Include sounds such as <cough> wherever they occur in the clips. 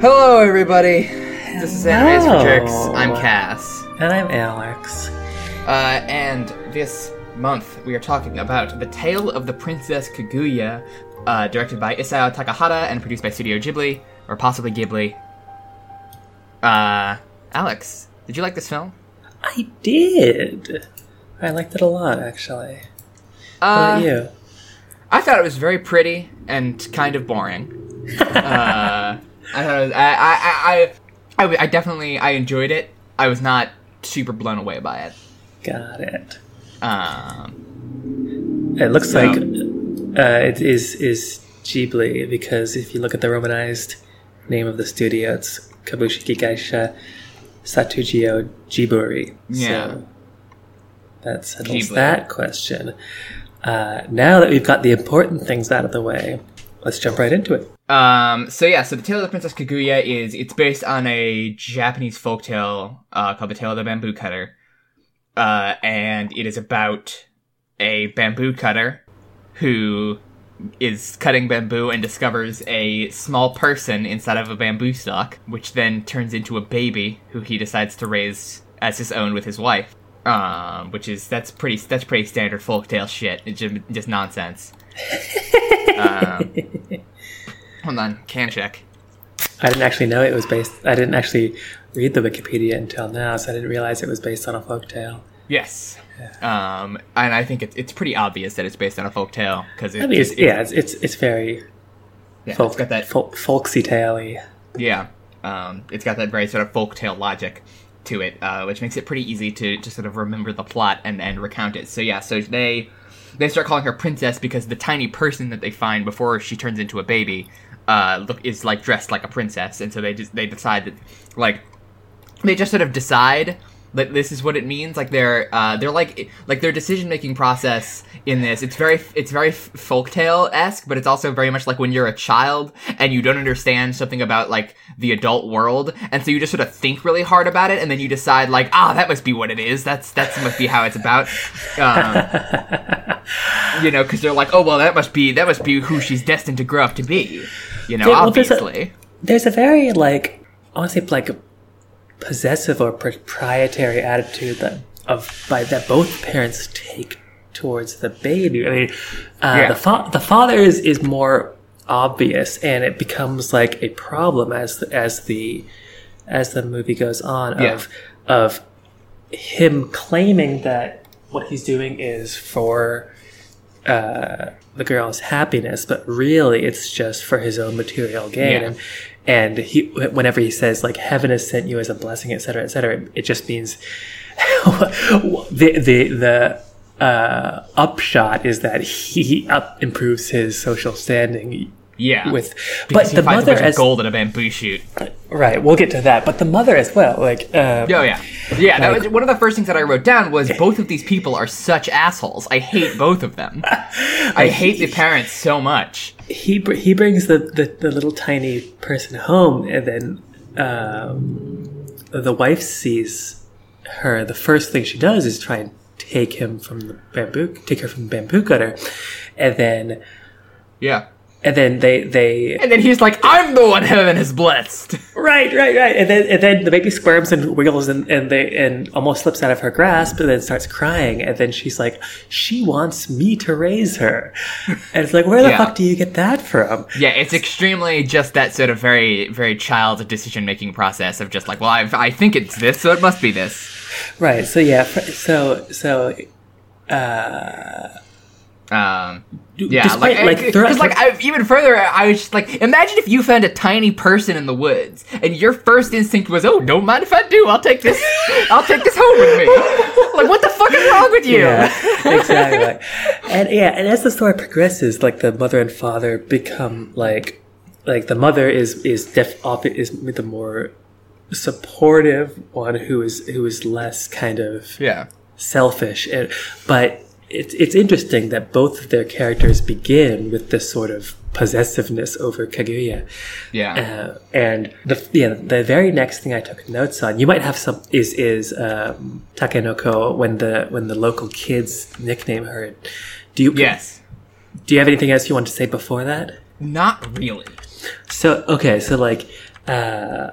Hello, everybody. This is Animes for Jerks. I'm Cass. And I'm Alex. Uh, and this month we are talking about The Tale of the Princess Kaguya, uh, directed by Isao Takahata and produced by Studio Ghibli, or possibly Ghibli. Uh, Alex, did you like this film? I did. I liked it a lot, actually. How Uh, about you? I thought it was very pretty and kind of boring. <laughs> uh, I thought it was, I, I, I, I, I, definitely I enjoyed it. I was not super blown away by it. Got it. Um, It looks So- like uh, it is is Ghibli because if you look at the romanized name of the studio, it's Kabushiki Gaisha Sutajio Jiburi. Yeah. So that settles Ghibli. that question. Uh, now that we've got the important things out of the way, let's jump right into it. Um, so yeah, so the Tale of the Princess Kaguya is it's based on a Japanese folktale uh, called the Tale of the Bamboo Cutter, uh, and it is about a bamboo cutter who is cutting bamboo and discovers a small person inside of a bamboo stalk, which then turns into a baby who he decides to raise as his own with his wife. Um, which is that's pretty that's pretty standard folktale shit. It's just, just nonsense. Um, <laughs> hold on, can check. I didn't actually know it was based. I didn't actually read the Wikipedia until now, so I didn't realize it was based on a folktale. Yes. Um, and I think it's it's pretty obvious that it's based on a folktale because it, it's, it- yeah, it's it's, it's very yeah, folk, it's got that folk, folksy tale yeah, um, it's got that very sort of folktale logic to it, uh, which makes it pretty easy to just sort of remember the plot and and recount it. So yeah, so they they start calling her princess because the tiny person that they find before she turns into a baby, uh, look is like dressed like a princess, and so they just they decide that like they just sort of decide that this is what it means. Like they're uh, they're like like their decision making process in this it's very it's very folktale esque but it's also very much like when you're a child and you don't understand something about like the adult world. And so you just sort of think really hard about it and then you decide like ah that must be what it is. That's that's must be how it's about. <laughs> Um, <laughs> you know because they're like oh well that must be that must be who she's destined to grow up to be you know Yeah, well, there's a- obviously There's a very like I want to say like possessive or proprietary attitude that of by that both parents take towards the baby. I mean, uh, Yeah. the fa- the father is is more obvious, and it becomes like a problem as as the as the movie goes on Yeah. of of him claiming that what he's doing is for uh, the girl's happiness, but really it's just for his own material gain. Yeah. And and he, whenever he says like heaven has sent you as a blessing, etc., etc., it just means <laughs> the the the uh, upshot is that he up improves his social standing. Yeah With because but he the mother as gold in a bamboo shoot right, we'll get to that. But the mother as well, like uh, Oh yeah, yeah. That was, one of the first things that I wrote down was both of these people are such assholes. I hate both of them. <laughs> I hate the parents so much. he he brings the, the, the little tiny person home, and then um, the wife sees her. The first thing she does is try and take him from the bamboo, take her from the bamboo cutter, and then Yeah. And then they they And then he's like, "I'm the one heaven has blessed." <laughs> right right right, and then and then the baby squirms and wiggles and and they and almost slips out of her grasp, and then starts crying, and then she's like, she wants me to raise her, and it's like, where the Yeah. fuck do you get that from? Yeah, it's extremely just that sort of very, very child decision making process of just like, well, I, I think it's this, so it must be this. Right. So yeah. So so. Uh, Um, yeah, Despite, like, like, because throughout- like I, even further, I was just like, imagine if you found a tiny person in the woods, and your first instinct was, "Oh, don't mind if I do. I'll take this. <laughs> I'll take this home with me." like, what the fuck is wrong with you? yeah, <laughs> exactly. And yeah, and as the story progresses, like the mother and father become like, like the mother is is def is the more supportive one who is who is less kind of yeah, selfish, and but it's it's interesting that both of their characters begin with this sort of possessiveness over Kaguya. yeah, Uh, and the yeah, the very next thing I took notes on, you might have some is is um, Takenoko when the when the local kids nickname her. Do you yes. do you have anything else you want to say before that? Not really. So okay, so like uh,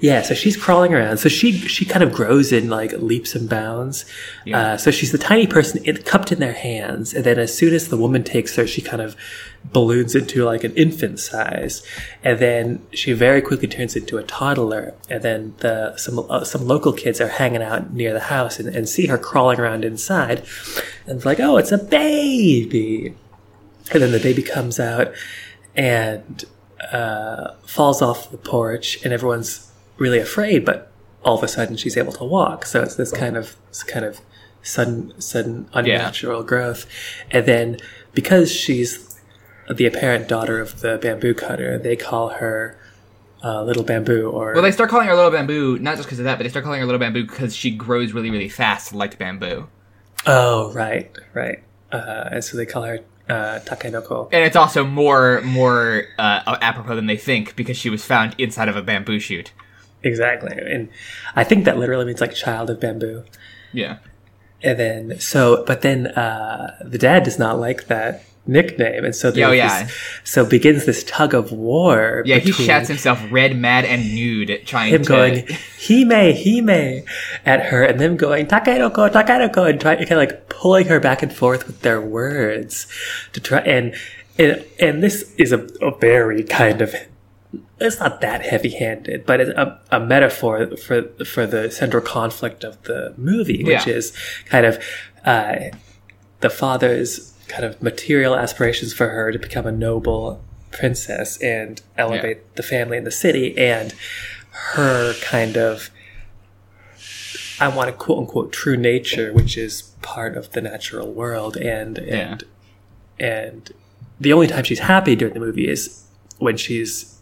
yeah, so she's crawling around. So she she kind of grows in like leaps and bounds. Yeah. Uh, so she's the tiny person in, cupped in their hands, and then as soon as the woman takes her, she kind of balloons into like an infant size, and then she very quickly turns into a toddler. And then the some uh, some local kids are hanging out near the house and, and see her crawling around inside, and it's like, oh, it's a baby. And then the baby comes out and uh, falls off the porch, and everyone's really afraid. But all of a sudden, she's able to walk. So it's this kind of this kind of sudden sudden unnatural growth. And then because she's the apparent daughter of the bamboo cutter, they call her uh, Little Bamboo. Or Well, they start calling her Little Bamboo not just because of that, but they start calling her Little Bamboo because she grows really, really fast, like bamboo. oh, right, right. Uh, and so they call her uh, Takenoko. And it's also more more uh, apropos than they think because she was found inside of a bamboo shoot. Exactly, and I think that literally means like child of bamboo. Yeah. And then so, but then uh, the dad does not like that nickname, and so Oh, yeah. this- so begins this tug of war. Yeah, he shouts himself red, mad, and nude, at trying him to. going <laughs> hime hime at her, and them going takenoko takenoko, and trying kind of like pulling her back and forth with their words to try and and and this is a, a very kind of it's not that heavy-handed, but it's a, a metaphor for for the central conflict of the movie, which Yeah. is kind of uh, the father's kind of material aspirations for her to become a noble princess and elevate the family in the city, and her kind of I want to quote unquote true nature, which is part of the natural world, and and and the only time she's happy during the movie is when she's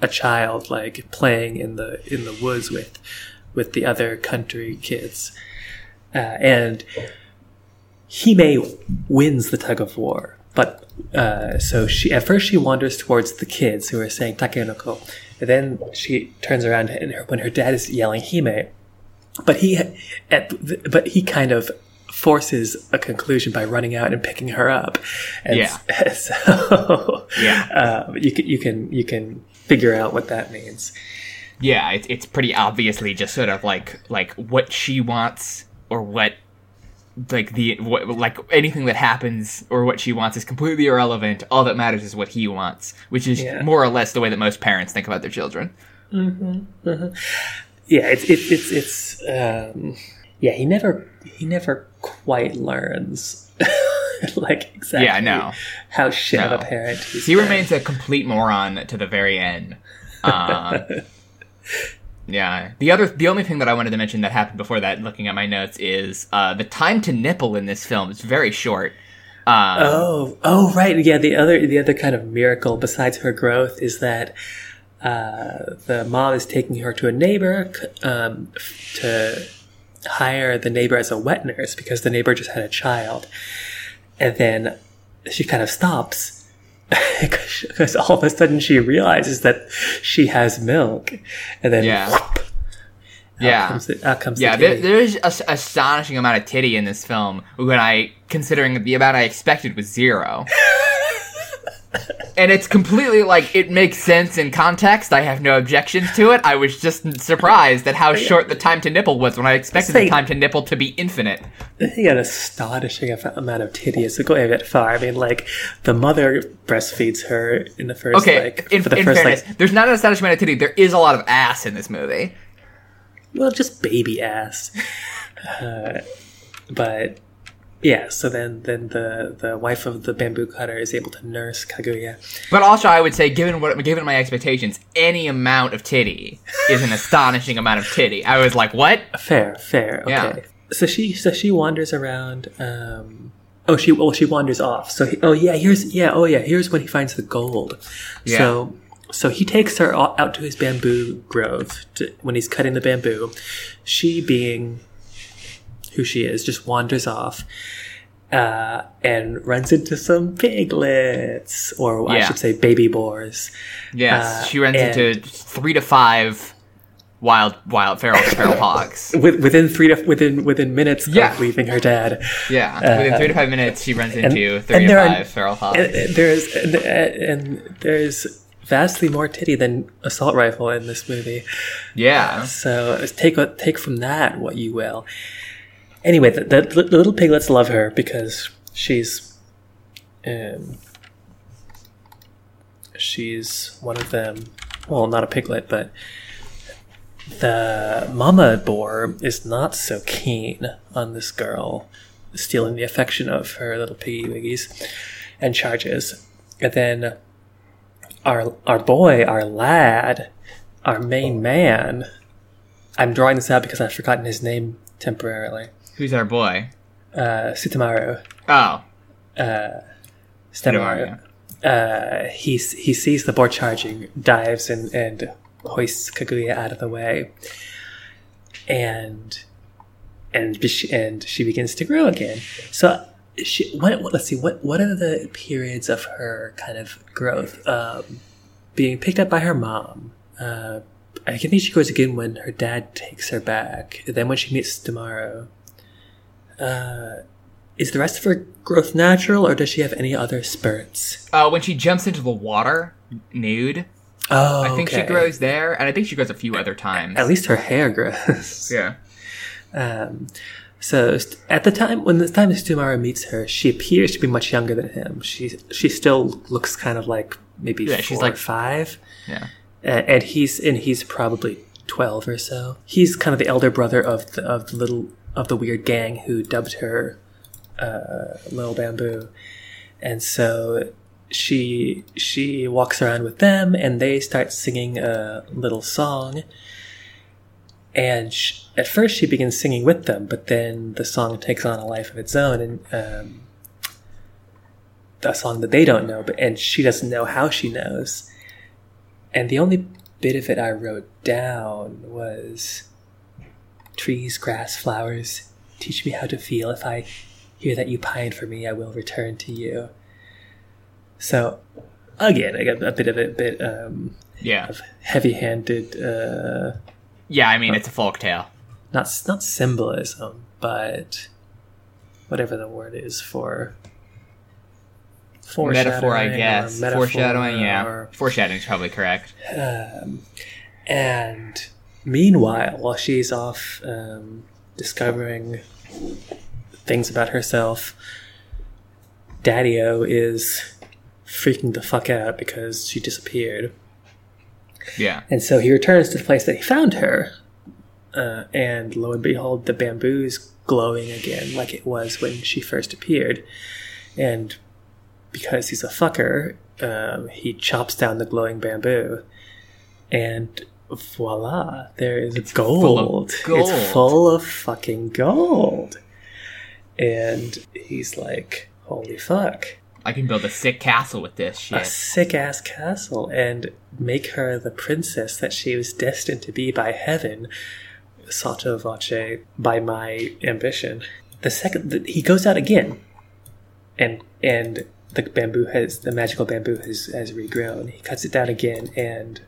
a child, like playing in the in the woods with with the other country kids, uh, and Hime wins the tug of war. But uh, so she at first she wanders towards the kids who are saying takenoko, and then she turns around and her, when her dad is yelling Hime, but he at but he kind of forces a conclusion by running out and picking her up. And Yeah. <laughs> So Yeah. uh, you can you can you can figure out what that means. Yeah, it's it's pretty obviously just sort of like like what she wants or what like the what, like anything that happens or what she wants is completely irrelevant. All that matters is what he wants, which is Yeah. more or less the way that most parents think about their children. Yeah, it's it's it's, it's um, yeah. He never he never quite learns <laughs> <laughs> like exactly Yeah, no. how shit of No. a parent he's He been. remains a complete moron to the very end. Um, <laughs> yeah. The other, the only thing that I wanted to mention that happened before that, looking at my notes, is uh, the time to nipple in this film is very short. Um, Oh, oh, right. Yeah, the other the other kind of miracle besides her growth is that uh, the mom is taking her to a neighbor um, to hire the neighbor as a wet nurse because the neighbor just had a child, and then she kind of stops <laughs> because all of a sudden she realizes that she has milk, and then Yeah. whoop, yeah. out comes the, out comes Yeah, the there, there is an astonishing amount of titty in this film. When I considering the amount I expected was zero, <laughs> and it's completely like it makes sense in context. I have no objections to it. I was just surprised at how short the time to nipple was when I expected the time to nipple to be infinite. He got an astonishing amount of titty. It's going a bit far. I mean, like the mother breastfeeds her in the first, Okay, like in, for the in first, fairness, like, there's not an astonishing amount of titty. There is a lot of ass in this movie. well, just baby ass. <laughs> Uh, but yeah, so then then the the wife of the bamboo cutter is able to nurse Kaguya. But also, I would say, given what given my expectations, any amount of titty is an astonishing amount of titty. I was like, what? Fair, fair. Okay. Yeah. So she so she wanders around. Um, oh, she well she wanders off. So he, oh yeah, here's yeah oh yeah here's when he finds the gold. Yeah. So so he takes her out to his bamboo grove to, when he's cutting the bamboo. She being who she is just wanders off. Uh, and runs into some piglets, or I should say baby boars. Yes, Uh, she runs and- into three to five wild, wild feral feral <laughs> hogs. With, within three to within within minutes Yeah. of leaving her dad. Yeah, within three to five minutes, she runs into three and to there are- five feral hogs. and, there's and, there's vastly more titty than assault rifle in this movie. Yeah. So take take from that what you will. Anyway, the, the, the little piglets love her because she's, um, she's one of them. Well, not a piglet, but the mama boar is not so keen on this girl stealing the affection of her little piggy wiggies and charges. And then our our boy, our lad, our main man. I'm drawing this out because I've forgotten his name temporarily. Who's our boy? Uh, Sutemaru. Oh. Uh. Uh, he, he sees the boar charging, dives, and, and hoists Kaguya out of the way. And and and she begins to grow again. So she, what, let's see, what what are the periods of her kind of growth? Um, being picked up by her mom. Uh, I think she grows again when her dad takes her back. Then when she meets Tomorrow. Uh, is the rest of her growth natural, or does she have any other spurts? Uh, when she jumps into the water nude. Oh, I think okay. she grows there, and I think she grows a few other times. At least her hair grows. <laughs> Yeah. Um, so st- at the time when the time Sutemaru meets her, she appears to be much younger than him. She she still looks kind of like maybe Yeah, four she's or like- five, Yeah. and, and he's and he's probably twelve or so. He's kind of the elder brother of the of the little of the weird gang who dubbed her uh, Little Bamboo, and so she she walks around with them, and they start singing a little song. And sh at first, she begins singing with them, but then the song takes on a life of its own, and um, a song that they don't know, but and she doesn't know how she knows. And the only bit of it I wrote down was trees, grass, flowers, teach me how to feel. If I hear that you pine for me, I will return to you. So, again, I got a bit of a bit um, Yeah. of heavy-handed, uh, Yeah, I mean, it's a folk tale. not not symbolism, but whatever the word is for Metaphor, I guess. metaphor Foreshadowing, yeah. or- Foreshadowing's probably correct. Um, and meanwhile, while she's off um, discovering things about herself, Daddy-O is freaking the fuck out because she disappeared. Yeah. And so he returns to the place that he found her. Uh, and lo and behold, the bamboo's glowing again like it was when she first appeared. And because he's a fucker, um, he chops down the glowing bamboo. And voila, there is full gold. gold. It's full of fucking gold. And he's like, holy fuck I can build a sick castle with this a sick ass castle and make her the princess that she was destined to be by heaven, sotto voce, by my ambition. The second that he goes out again, and and the bamboo has the magical bamboo has has regrown. He cuts it down again, and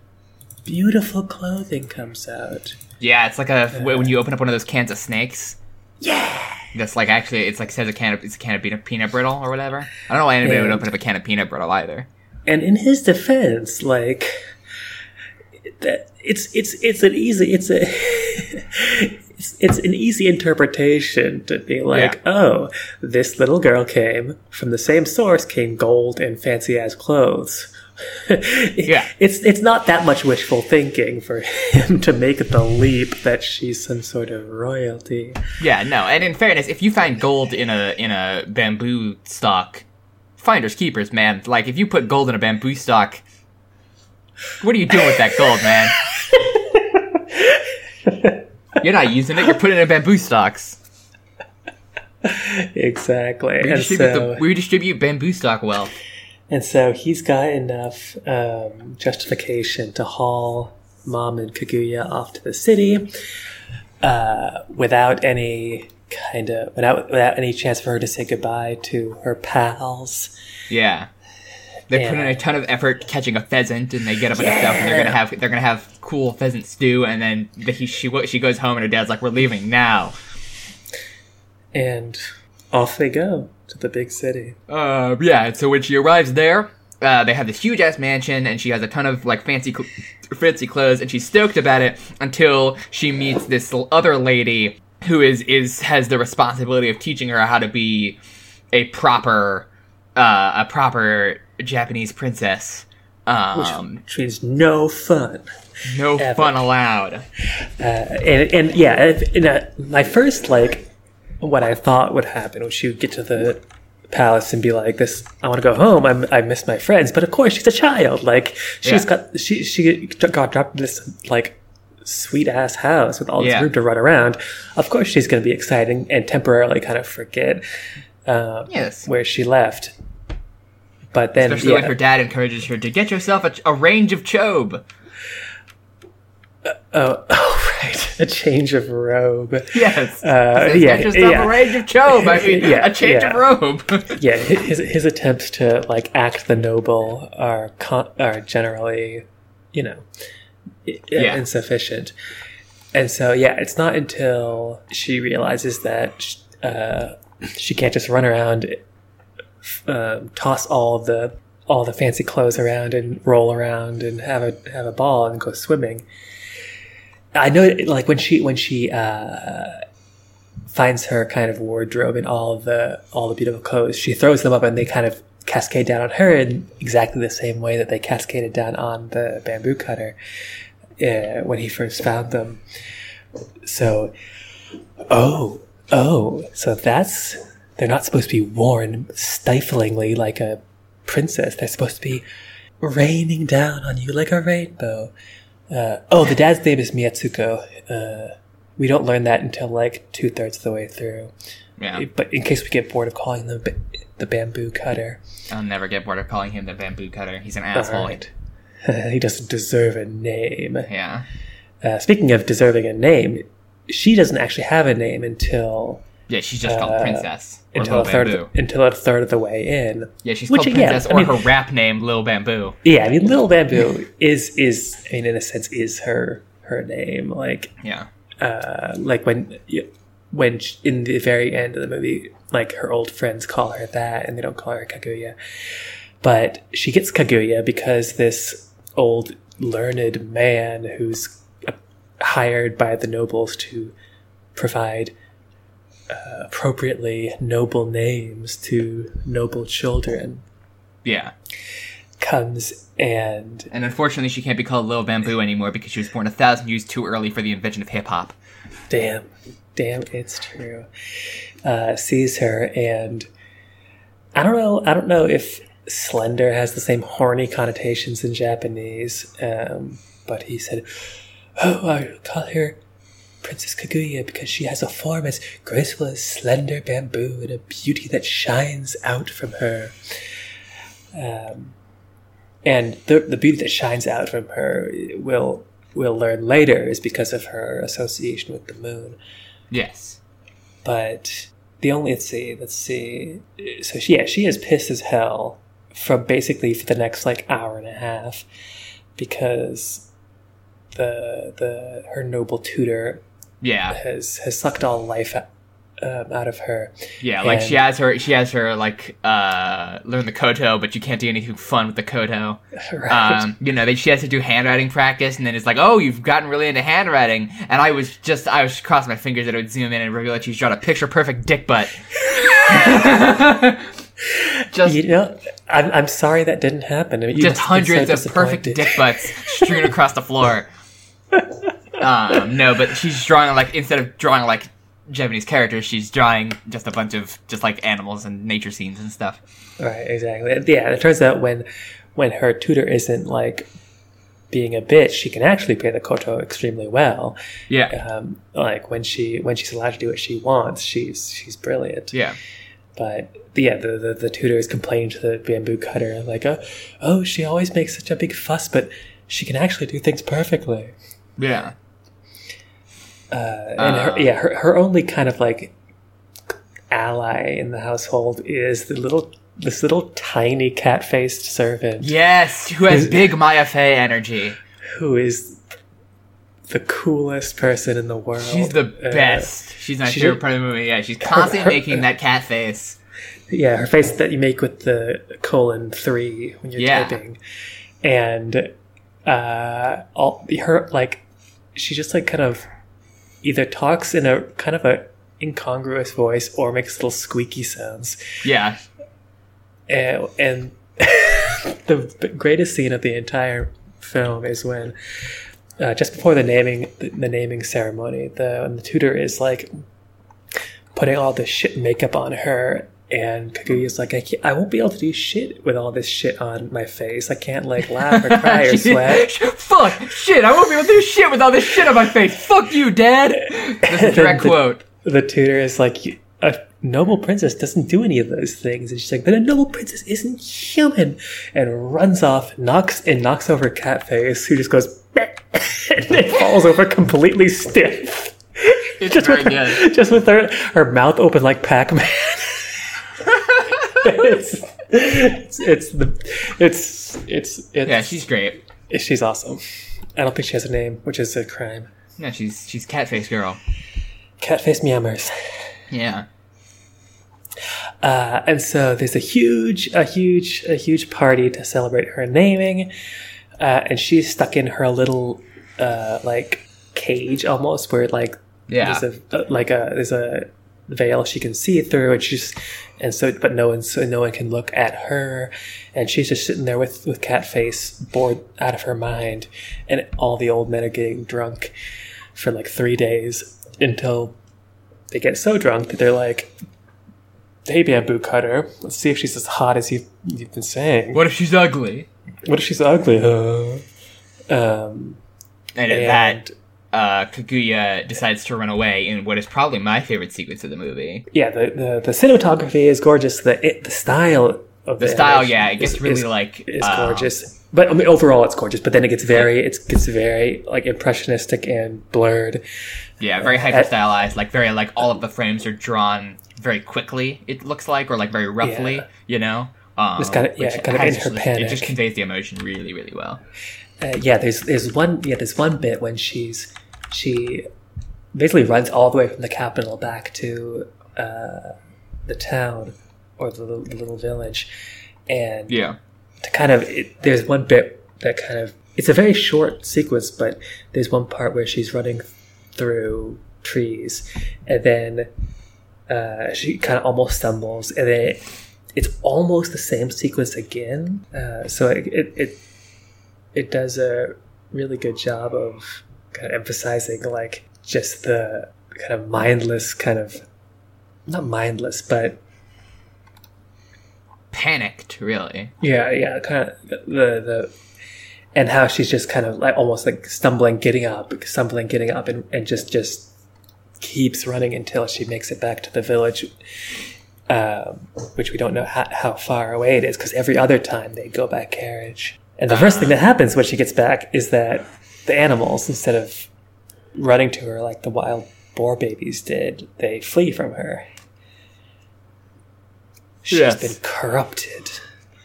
beautiful clothing comes out. Yeah, it's like a when you open up one of those cans of snakes. Yeah. That's like actually, it's like says a can of it's a can of peanut, peanut brittle or whatever. I don't know why anybody would open up a can of peanut brittle either. And in his defense, like that, it's it's it's an easy it's a <laughs> it's, it's an easy interpretation to be like, oh, this little girl came from the same source, came gold and fancy ass clothes. Yeah. it's it's not that much wishful thinking for him to make the leap that she's some sort of royalty. Yeah, no. And in fairness, if you find gold in a in a bamboo stock, finders keepers, man. Like if you put gold in a bamboo stock, what are you doing with that gold, man? You're not using it. You're putting it in bamboo stocks. Exactly. We And distribute, so- the, we distribute bamboo stock wealth. And so he's got enough um, justification to haul Mom and Kaguya off to the city uh, without any kind of without without any chance for her to say goodbye to her pals. Yeah. They put in a ton of effort catching a pheasant, and they get a bunch of stuff, and they're gonna have they're gonna have cool pheasant stew, and then the, he, she she goes home, and her dad's like, "We're leaving now." And off they go to the big city. Uh, yeah. So when she arrives there, uh, they have this huge ass mansion, and she has a ton of like fancy, cl- fancy clothes, and she's stoked about it until she meets this other lady who is is has the responsibility of teaching her how to be a proper, uh, a proper Japanese princess. Um, which means no fun. no ever. fun allowed. Uh, and, and yeah, in a, my first like what I thought would happen was she would get to the palace and be like, "This, I want to go home. I'm, I miss my friends." But of course, she's a child. Like she's Yeah. got she she got dropped in this like sweet ass house with all this Yeah. room to run around. Of course, she's going to be exciting and temporarily kind of forget um, Yes. where she left. But then, Especially yeah, when her dad encourages her to get yourself a, a range of chobe. Oh, <laughs> oh, right, a change of robe. Yes. Uh, yeah, yourself yeah. a range of chobe. I mean, <laughs> Yeah, a change yeah. of robe. <laughs> yeah, his his attempts to like act the noble are con- are generally, you know, Yeah. insufficient. And so yeah, it's not until she realizes that uh, she can't just run around, um, toss all the all the fancy clothes around and roll around and have a have a ball and go swimming. I know, like when she when she uh, finds her kind of wardrobe and all the all the beautiful clothes. She throws them up and they kind of cascade down on her in exactly the same way that they cascaded down on the bamboo cutter uh, when he first found them. So, oh, oh, so that's they're not supposed to be worn stiflingly like a princess. They're supposed to be raining down on you like a rainbow. Uh, oh, the dad's name is Miyatsuko. Uh, we don't learn that until like two thirds of the way through. yeah. But in case we get bored of calling them ba- the bamboo cutter, I'll never get bored of calling him the bamboo cutter. He's an asshole. Alright. <laughs> he doesn't deserve a name. Yeah. Uh, speaking of deserving a name, she doesn't actually have a name until Yeah, she's just called Uh, Princess. Until a third Bamboo. of, until a third of the way in. yeah, she's which, called yeah, Princess, I or her rap name, Lil Bamboo. Yeah, I mean, Lil Bamboo is is I mean, in a sense, is her her name. Like Yeah. uh, like when when sh in the very end of the movie, like her old friends call her that, and they don't call her Kaguya. But she gets Kaguya because this old learned man who's uh, hired by the nobles to provide uh, appropriately noble names to noble children Yeah. comes and And unfortunately, she can't be called Lil Bamboo anymore because she was born a thousand years too early for the invention of hip hop. damn, damn, it's true. Uh, sees her, and I don't know. I don't know if slender has the same horny connotations in Japanese. Um, but he said, "Oh, I call her Princess Kaguya because she has a form as graceful as slender bamboo and a beauty that shines out from her." Um, and the the beauty that shines out from her will we'll learn later is because of her association with the moon. Yes. But the only let's see, let's see. So she yeah, she is pissed as hell from basically for the next like hour and a half because the the her noble tutor Yeah. has has sucked all life out, um, out of her. Yeah, like she has her, she has her like uh learn the koto, but you can't do anything fun with the koto. <laughs> Right. Um, you know, they, she has to do handwriting practice, and then it's like, oh, you've gotten really into handwriting. And I was just, I was crossing my fingers that it would zoom in and reveal that she's drawn a picture perfect dick butt. <laughs> just, you know, I'm, I'm sorry that didn't happen. Just have been so hundreds of perfect dick butts strewn across the floor. <laughs> Um, no, but she's drawing like instead of drawing like Japanese characters, she's drawing just a bunch of just like animals and nature scenes and stuff. Right, exactly. Yeah, it turns out when when her tutor isn't like being a bitch, she can actually play the koto extremely well. Yeah, Um, like when she when she's allowed to do what she wants, she's she's brilliant. yeah, But yeah, the, the the tutor is complaining to the bamboo cutter like, oh, oh, she always makes such a big fuss, but she can actually do things perfectly. yeah. Uh, and her, yeah, her, her only kind of like ally in the household is the little this little tiny cat faced servant. Yes, who has big Maya Fey energy. who is the coolest person in the world. She's the Uh, best. She's my she favorite part of the movie. Yeah, she's constantly her- making that cat face. Yeah, her face that you make with the colon three when you're Yeah. typing, and uh, all her like she just like kind of either talks in a kind of a incongruous voice or makes little squeaky sounds. Yeah. And, and <laughs> the greatest scene of the entire film is when uh, just before the naming the, the naming ceremony, the the tutor is like putting all this shit makeup on her. And Kaguya's like, I, can't, I won't be able to do shit with all this shit on my face. I can't like laugh or cry or <laughs> sweat. <laughs> Fuck, shit, I won't be able to do shit with all this shit on my face. Fuck you, Dad. That's a <laughs> direct The- quote. the tutor is like a noble princess doesn't do any of those things and she's like but a noble princess isn't human and runs off knocks and knocks over catface who just goes and then falls over completely stiff It's just with, good. her, just with her her mouth open like pac-man it's, it's it's the it's it's it's Yeah, she's great. she's awesome i don't think she has a name which is a crime Yeah, she's she's catface girl. catface meowmers Yeah. Uh, and so there's a huge, a huge, a huge party to celebrate her naming, uh, and she's stuck in her little, uh, like cage almost, where like Yeah. there's a uh, like a there's a veil she can see through, and she's and so but no one so no one can look at her, and she's just sitting there with with cat face bored out of her mind, and all the old men are getting drunk for like three days until they get so drunk that they're like, "Hey, bamboo cutter, let's see if she's as hot as you've, you've been saying. What if she's ugly? What if she's ugly?" Huh? <laughs> Um, And, and that, uh, Kaguya decides to run away in what is probably my favorite sequence of the movie. yeah, the, the the cinematography is gorgeous. The it, the style of The the, style, yeah, it gets is- really is- like is um, gorgeous. But I mean, overall, it's gorgeous. But then it gets very, it gets very like impressionistic and blurred. Yeah, very hyper stylized. Like very like all of the frames are drawn very quickly. It looks like, or like very roughly. Yeah. You know. Um, It's kinda- yeah, kind of in her just- It panic. just conveys the emotion really, really well. Uh, yeah, there's there's one yeah there's one bit when she's she basically runs all the way from the capital back to uh, the town or the, little- the little village, and Yeah. to kind of it, there's one bit that kind of it's a very short sequence, but there's one part where she's running through trees, and then uh, she kind of almost stumbles, and then it, it's almost the same sequence again. Uh, so it, it it it does a really good job of kind of emphasizing like just the kind of mindless kind of not mindless, but Panicked, really. Yeah, yeah, kind of the the and how she's just kind of like almost like stumbling, getting up, stumbling, getting up, and, and just just keeps running until she makes it back to the village, um, which we don't know how, how far away it is because every other time they go by carriage. And the first thing that happens when she gets back is that the animals, instead of running to her like the wild boar babies did, they flee from her. She's Yes. been corrupted.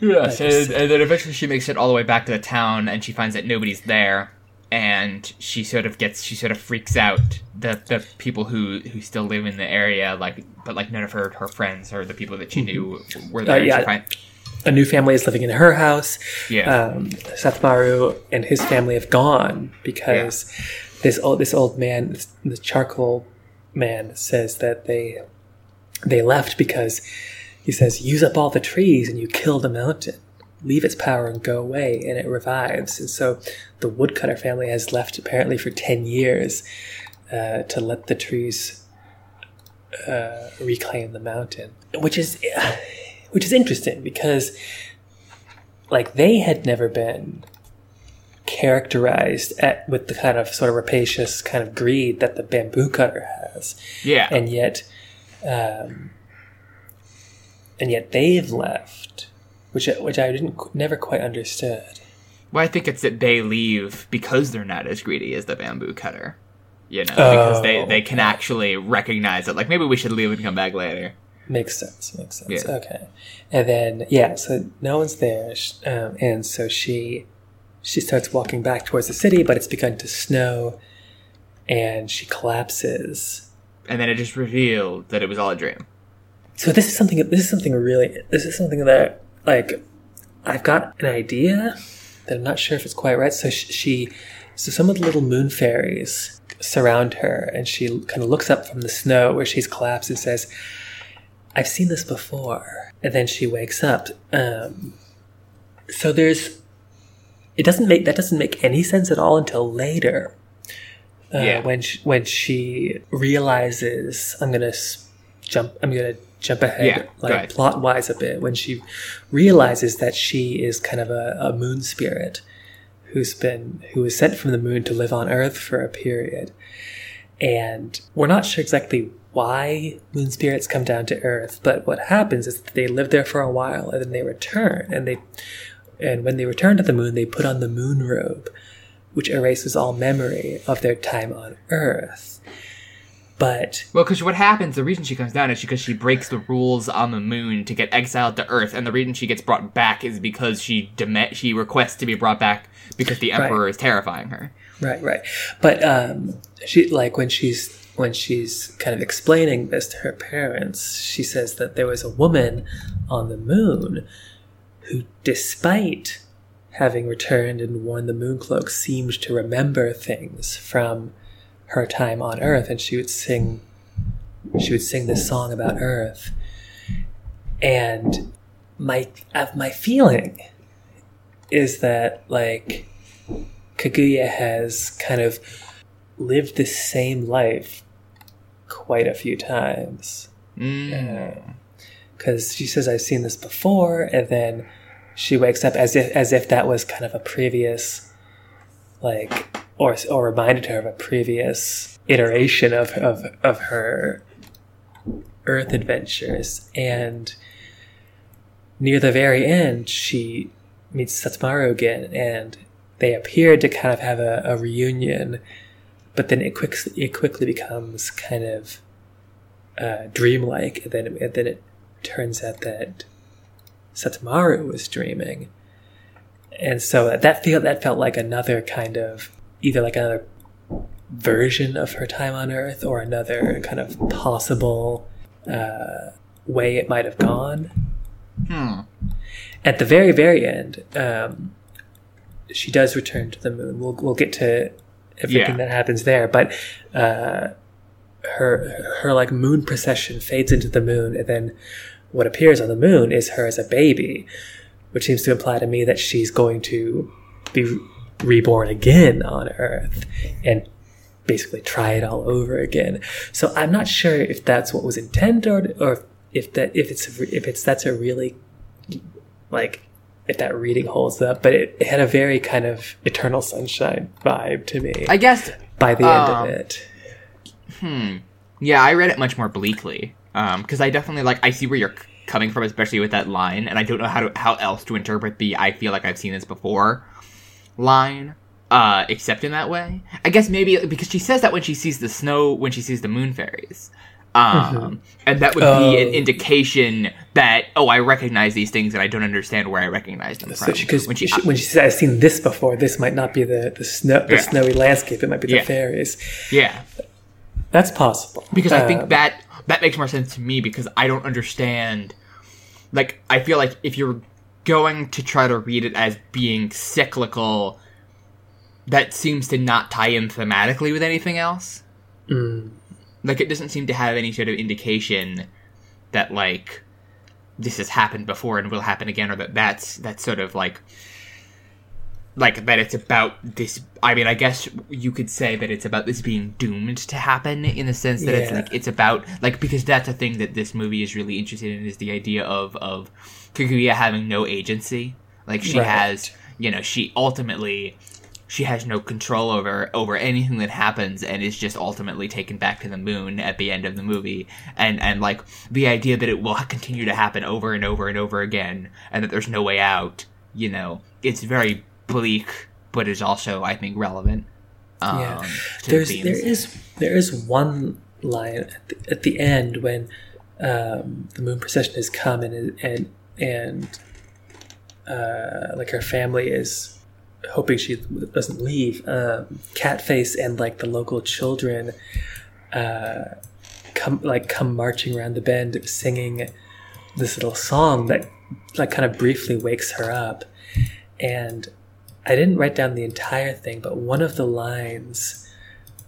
Yes, and, and then eventually she makes it all the way back to the town, and she finds that nobody's there, and she sort of gets, she sort of freaks out. The the people who who still live in the area, like, but like none of her her friends or the people that she knew were there. Uh, yeah. She find- a new family is living in her house. yeah, Um, and his family have gone because this old this old man, this, the charcoal man, says that they they left because he says use up all the trees and you kill the mountain, leave its power and go away, and it revives. And so the woodcutter family has left apparently for ten years uh, to let the trees uh, reclaim the mountain, which is which is interesting because like they had never been characterized at, with the kind of sort of rapacious kind of greed that the bamboo cutter has, yeah. and yet, um, and yet they've left, which which I didn't never quite understood. well, I think it's that they leave because they're not as greedy as the bamboo cutter. You know, because they, Oh. they can actually recognize it. Like maybe we should leave and come back later. Makes sense. Makes sense. Yeah. Okay, and then yeah, so no one's there, um, and so she she starts walking back towards the city, but it's begun to snow, and she collapses. And then it just revealed that it was all a dream. so this is something. This is something really. This is something that like I've got an idea that I'm not sure if it's quite right. So sh- she, so some of the little moon fairies surround her, and she kind of looks up from the snow where she's collapsed and says, "I've seen this before." And then she wakes up. Um, so there's, it doesn't make that doesn't make any sense at all until later. Uh, Yeah. When she, when she realizes, I'm gonna jump. I'm gonna jump ahead, Yeah, like plot wise a bit. When she realizes that she is kind of a, a moon spirit who's been who was sent from the moon to live on Earth for a period, and we're not sure exactly why moon spirits come down to Earth. But what happens is that they live there for a while and then they return, and they and when they return to the moon, they put on the moon robe, which erases all memory of their time on Earth. But Well, because what happens, the reason she comes down is because she breaks the rules on the moon to get exiled to Earth, and the reason she gets brought back is because she dem- she requests to be brought back because the Emperor is terrifying her. Right, right. But um, she like when she's when she's kind of explaining this to her parents, she says that there was a woman on the moon who, despite having returned and worn the moon cloak, seemed to remember things from her time on Earth, and she would sing she would sing this song about Earth. And my my feeling is that like Kaguya has kind of lived the same life quite a few times. Mm. Because she says, I've seen this before, and then she wakes up as if as if that was kind of a previous, like, or or reminded her of a previous iteration of of, of her Earth adventures. And near the very end, she meets Sutemaru again, and they appear to kind of have a, a reunion, but then it quick, it quickly becomes kind of uh, dreamlike, and then and then it turns out that Sutemaru was dreaming, and so that feel that felt like another kind of either like another version of her time on Earth or another kind of possible uh, way it might have gone. Hmm. At the very very end, um, she does return to the moon. We'll we'll get to everything Yeah. that happens there, but uh, her her like moon procession fades into the moon, and then what appears on the moon is her as a baby, which seems to imply to me that she's going to be reborn again on Earth and basically try it all over again. So I'm not sure if that's what was intended, or, or if that if it's if it's that's a really like if that reading holds up. But it, it had a very kind of Eternal Sunshine vibe to me I guess. by the end um, of it. Hmm. Yeah, I read it much more bleakly. Um, because I definitely like I see where you're coming from, especially with that line, and I don't know how to how else to interpret the "I feel like I've seen this before" line. Uh, except in that way. I guess maybe because she says that when she sees the snow, when she sees the moon fairies. Um, and that would be an Oh. indication that oh, I recognize these things, and I don't understand where I recognize them So from. she, when she, she, when she said, "I've seen this before," this might not be the the, snow, the Yeah. snowy landscape. It might be the Yeah. fairies. yeah, That's possible because I think Um, that that makes more sense to me because I don't understand. Like, I feel like if you're going to try to read it as being cyclical, that seems to not tie in thematically with anything else. mm, Like, it doesn't seem to have any sort of indication that like this has happened before and will happen again, or that that's that's sort of like like that it's about this i mean i guess you could say that it's about this being doomed to happen in the sense that it's like it's about like because that's a thing that this movie is really interested in is the idea of of kaguya having no agency like she Right. has you know she ultimately she has no control over over anything that happens and is just ultimately taken back to the moon at the end of the movie and and like the idea that it will continue to happen over and over and over again and that there's no way out you know it's very bleak but is also i think relevant um, Yeah. there's the there is there is one line at the, at the end when um, the moon procession has come and and and uh, like her family is hoping she doesn't leave. Um, Catface and like the local children uh, come like come marching around the bend singing this little song that like kind of briefly wakes her up and i didn't write down the entire thing but one of the lines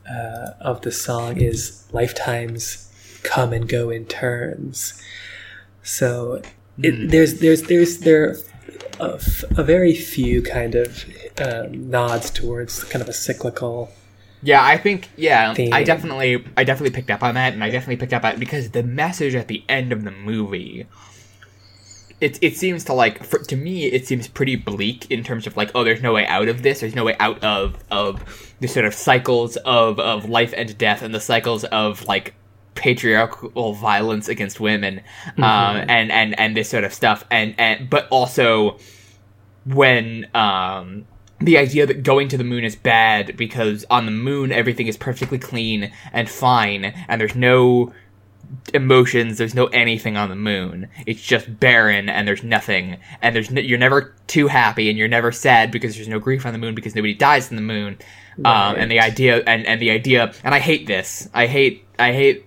uh, of the song is lifetimes come and go in turns so it, there's there's there's there a, f- a very few kind of um, nods towards kind of a cyclical Yeah, I think yeah, Theme. I definitely I definitely picked up on that and I definitely picked up on it because the message at the end of the movie it it seems to like for, to me it seems pretty bleak in terms of like oh there's no way out of this there's no way out of of the sort of cycles of of life and death and the cycles of like patriarchal violence against women um and and and this sort of stuff. And and but also when um the idea that going to the moon is bad because on the moon everything is perfectly clean and fine and there's no emotions there's no anything on the moon. It's just barren and there's nothing. And there's no, you're never too happy and you're never sad because there's no grief on the moon because nobody dies on the moon um, and the idea and, and the idea and i hate this i hate i hate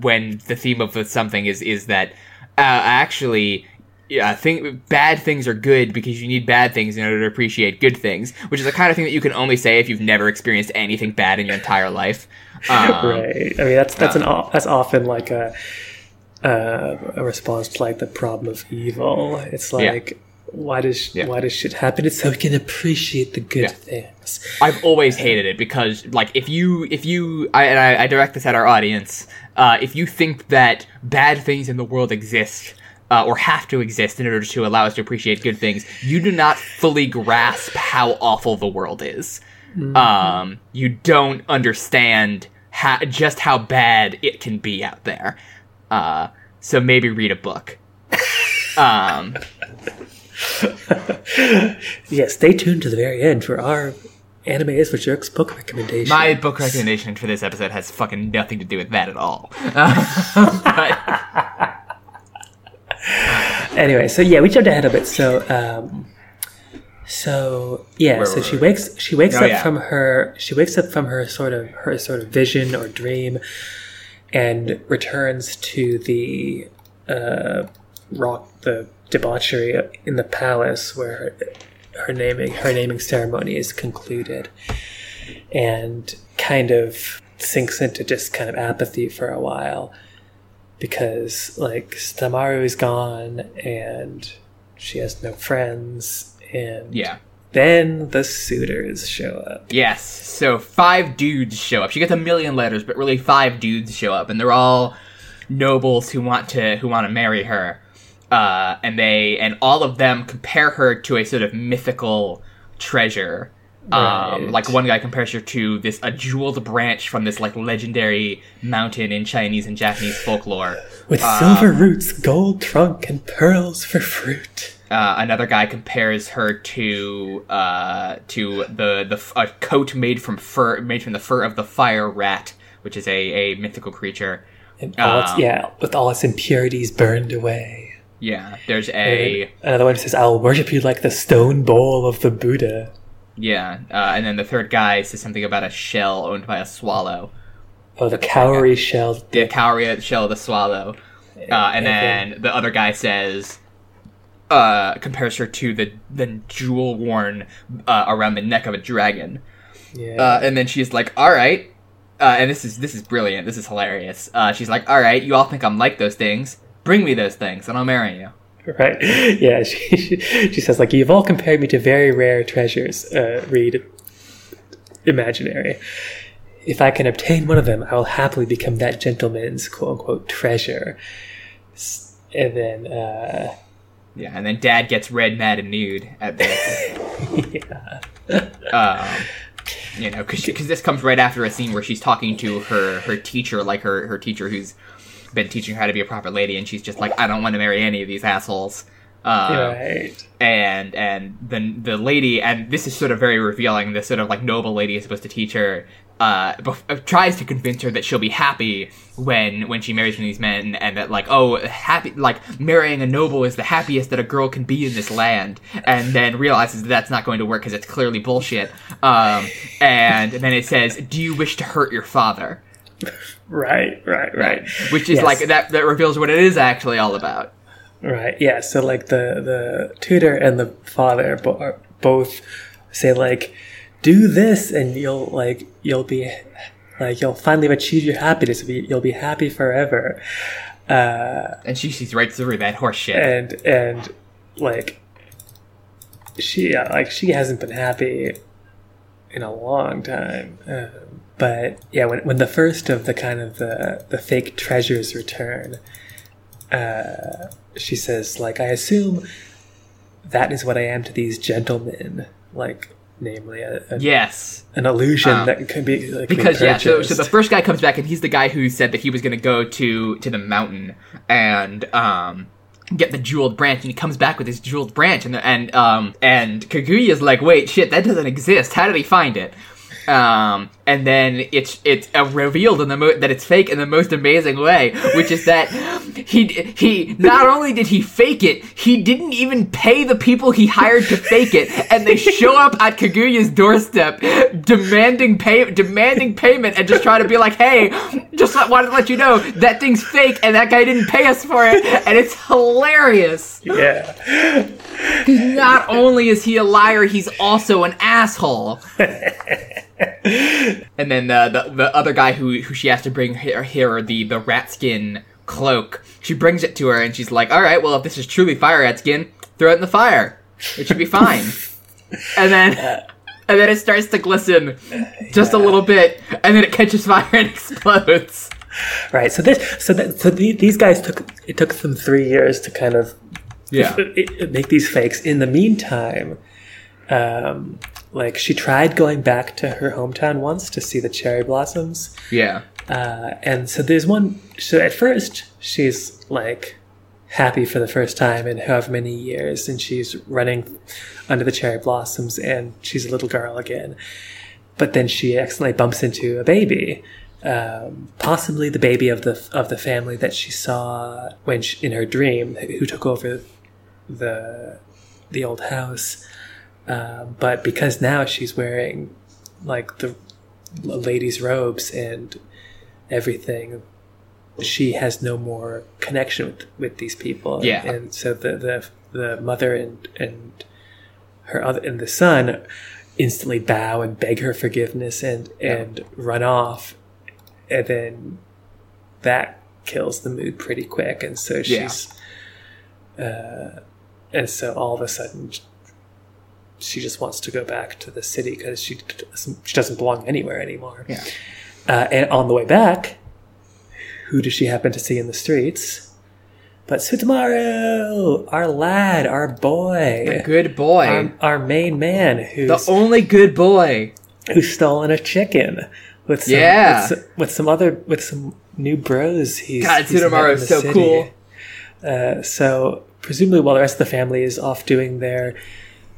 when the theme of something is is that uh, actually yeah, think bad things are good because you need bad things in order to appreciate good things, which is the kind of thing that you can only say if you've never experienced anything bad in your entire life. <laughs> Um, right. I mean, that's that's an that's often like a uh, a response to like the problem of evil. It's like why does Yeah. why does shit happen? It's so we can appreciate the good Yeah. things. I've always hated it because, like, if you, if you, I, and I, I direct this at our audience, uh, if you think that bad things in the world exist, uh, or have to exist in order to allow us to appreciate good things, you do not fully grasp how awful the world is. Um, you don't understand how, just how bad it can be out there. Uh, so maybe read a book. <laughs> Um, <laughs> Yeah, stay tuned to the very end for our anime is for jerks book recommendation. My book recommendation for this episode has fucking nothing to do with that at all. <laughs> But- <laughs> anyway, so yeah, we jumped ahead a bit. So, um, so yeah, Where so were she wakes she wakes Oh, up yeah. from her she wakes up from her sort of her sort of vision or dream, and returns to the uh, rock the debauchery in the palace where her, her naming her naming ceremony is concluded, and kind of sinks into just kind of apathy for a while because like Sutemaru is gone and she has no friends and yeah. then the suitors show up. Yes. So five dudes show up. She gets a million letters, but really five dudes show up, and they're all nobles who want to who want to marry her. Uh, and they and all of them compare her to a sort of mythical treasure. Um, Right. like one guy compares her to this a jeweled branch from this like legendary mountain in Chinese and Japanese folklore. With silver roots, gold trunk, and pearls for fruit. Uh, another guy compares her to uh, to the the a coat made from fur made from the fur of the fire rat, which is a, a mythical creature. And all its, Um, yeah, with all its impurities burned away. Yeah, there's a Another one says, I'll worship you like the stone bowl of the Buddha. yeah, uh, and then the third guy says something about a shell owned by a swallow. Oh, the cowrie shell. The cowrie shell of the swallow, uh, and then the other guy says. Uh, compares her to the the jewel worn uh, around the neck of a dragon. Yeah. Uh, and then she's like, "All right," uh, and this is this is brilliant. This is hilarious. Uh, she's like, "All right, you all think I'm like those things. Bring me those things, and I'll marry you." Right. <laughs> Yeah, she, <laughs> she, she says, like, you've all compared me to very rare treasures. Uh, read imaginary. If I can obtain one of them, I will happily become that gentleman's quote unquote treasure. And then, uh, Yeah, and then Dad gets red, mad, and nude at this. <laughs> yeah. um, you know, because this comes right after a scene where she's talking to her her teacher, like her her teacher who's been teaching her how to be a proper lady, and she's just like, "I don't want to marry any of these assholes." Uh, right. and and the the lady and this is sort of very revealing this sort of like noble lady is supposed to teach her uh, bef- uh, tries to convince her that she'll be happy when when she marries one of these men and that like oh happy like marrying a noble is the happiest that a girl can be in this land and then realizes that that's not going to work because it's clearly bullshit um, and then it says do you wish to hurt your father <laughs> Right, right, right. Which is Yes. like that that reveals what it is actually all about. Right. Yeah. So like the the tutor and the father bo- both say like, do this and you'll like you'll be like you'll finally achieve your happiness. You'll be, you'll be happy forever. Uh, And she sees right through that horse shit. and and like she uh, like she hasn't been happy in a long time. Um, but yeah, when when the first of the kind of the the fake treasures return, uh, she says like I assume that is what I am to these gentlemen, like namely a, a, yes. an illusion Um, that can be like, be because yeah, so, so the first guy comes back and he's the guy who said that he was going to go to to the mountain and um get the jeweled branch, and he comes back with his jeweled branch, and and um and Kaguya's like, wait, shit, that doesn't exist. How did he find it? Um, and then it's it's uh, revealed in the mo- that it's fake in the most amazing way, which is that he he not only did he fake it, he didn't even pay the people he hired to fake it, and they show up at Kaguya's doorstep demanding pay demanding payment and just try to be like, hey, just let- wanted to let you know that thing's fake and that guy didn't pay us for it, and it's hilarious. yeah. Not only is he a liar, he's also an asshole. <laughs> and then the, the the other guy who who she has to bring her, her the the rat skin cloak, she brings it to her and she's like, "All right, well if this is truly fire rat skin, throw it in the fire. It should be fine." <laughs> and then and then it starts to glisten just a little bit, and then it catches fire and <laughs> explodes. Right. So this, so that, so the, these guys took it took them three years to kind of Yeah. <laughs> make these fakes. In the meantime, um, like she tried going back to her hometown once to see the cherry blossoms, Yeah. uh, and so there's one. So at first she's like happy for the first time in however many years, and she's running under the cherry blossoms, and she's a little girl again. But then she accidentally bumps into a baby, um, possibly the baby of the of the family that she saw when she, in her dream, who took over the the old house. Um, but because now she's wearing like the lady's robes and everything, she has no more connection with, with these people. And, Yeah. and so the the the mother and and her other and the son instantly bow and beg her forgiveness and and run off, and then that kills the mood pretty quick. And so Yeah. she's, uh, and so all of a sudden. She just wants to go back to the city because she doesn't, she doesn't belong anywhere anymore. Yeah. Uh, and on the way back, who does she happen to see in the streets? But Sutemaru, our lad, our boy, The good boy. our, our main man, the only good boy. who's stolen a chicken with some, Yeah. with, some, with some other with some new bros. He's God, Sutemaru is so city. cool. Uh, so presumably, while the rest of the family is off doing their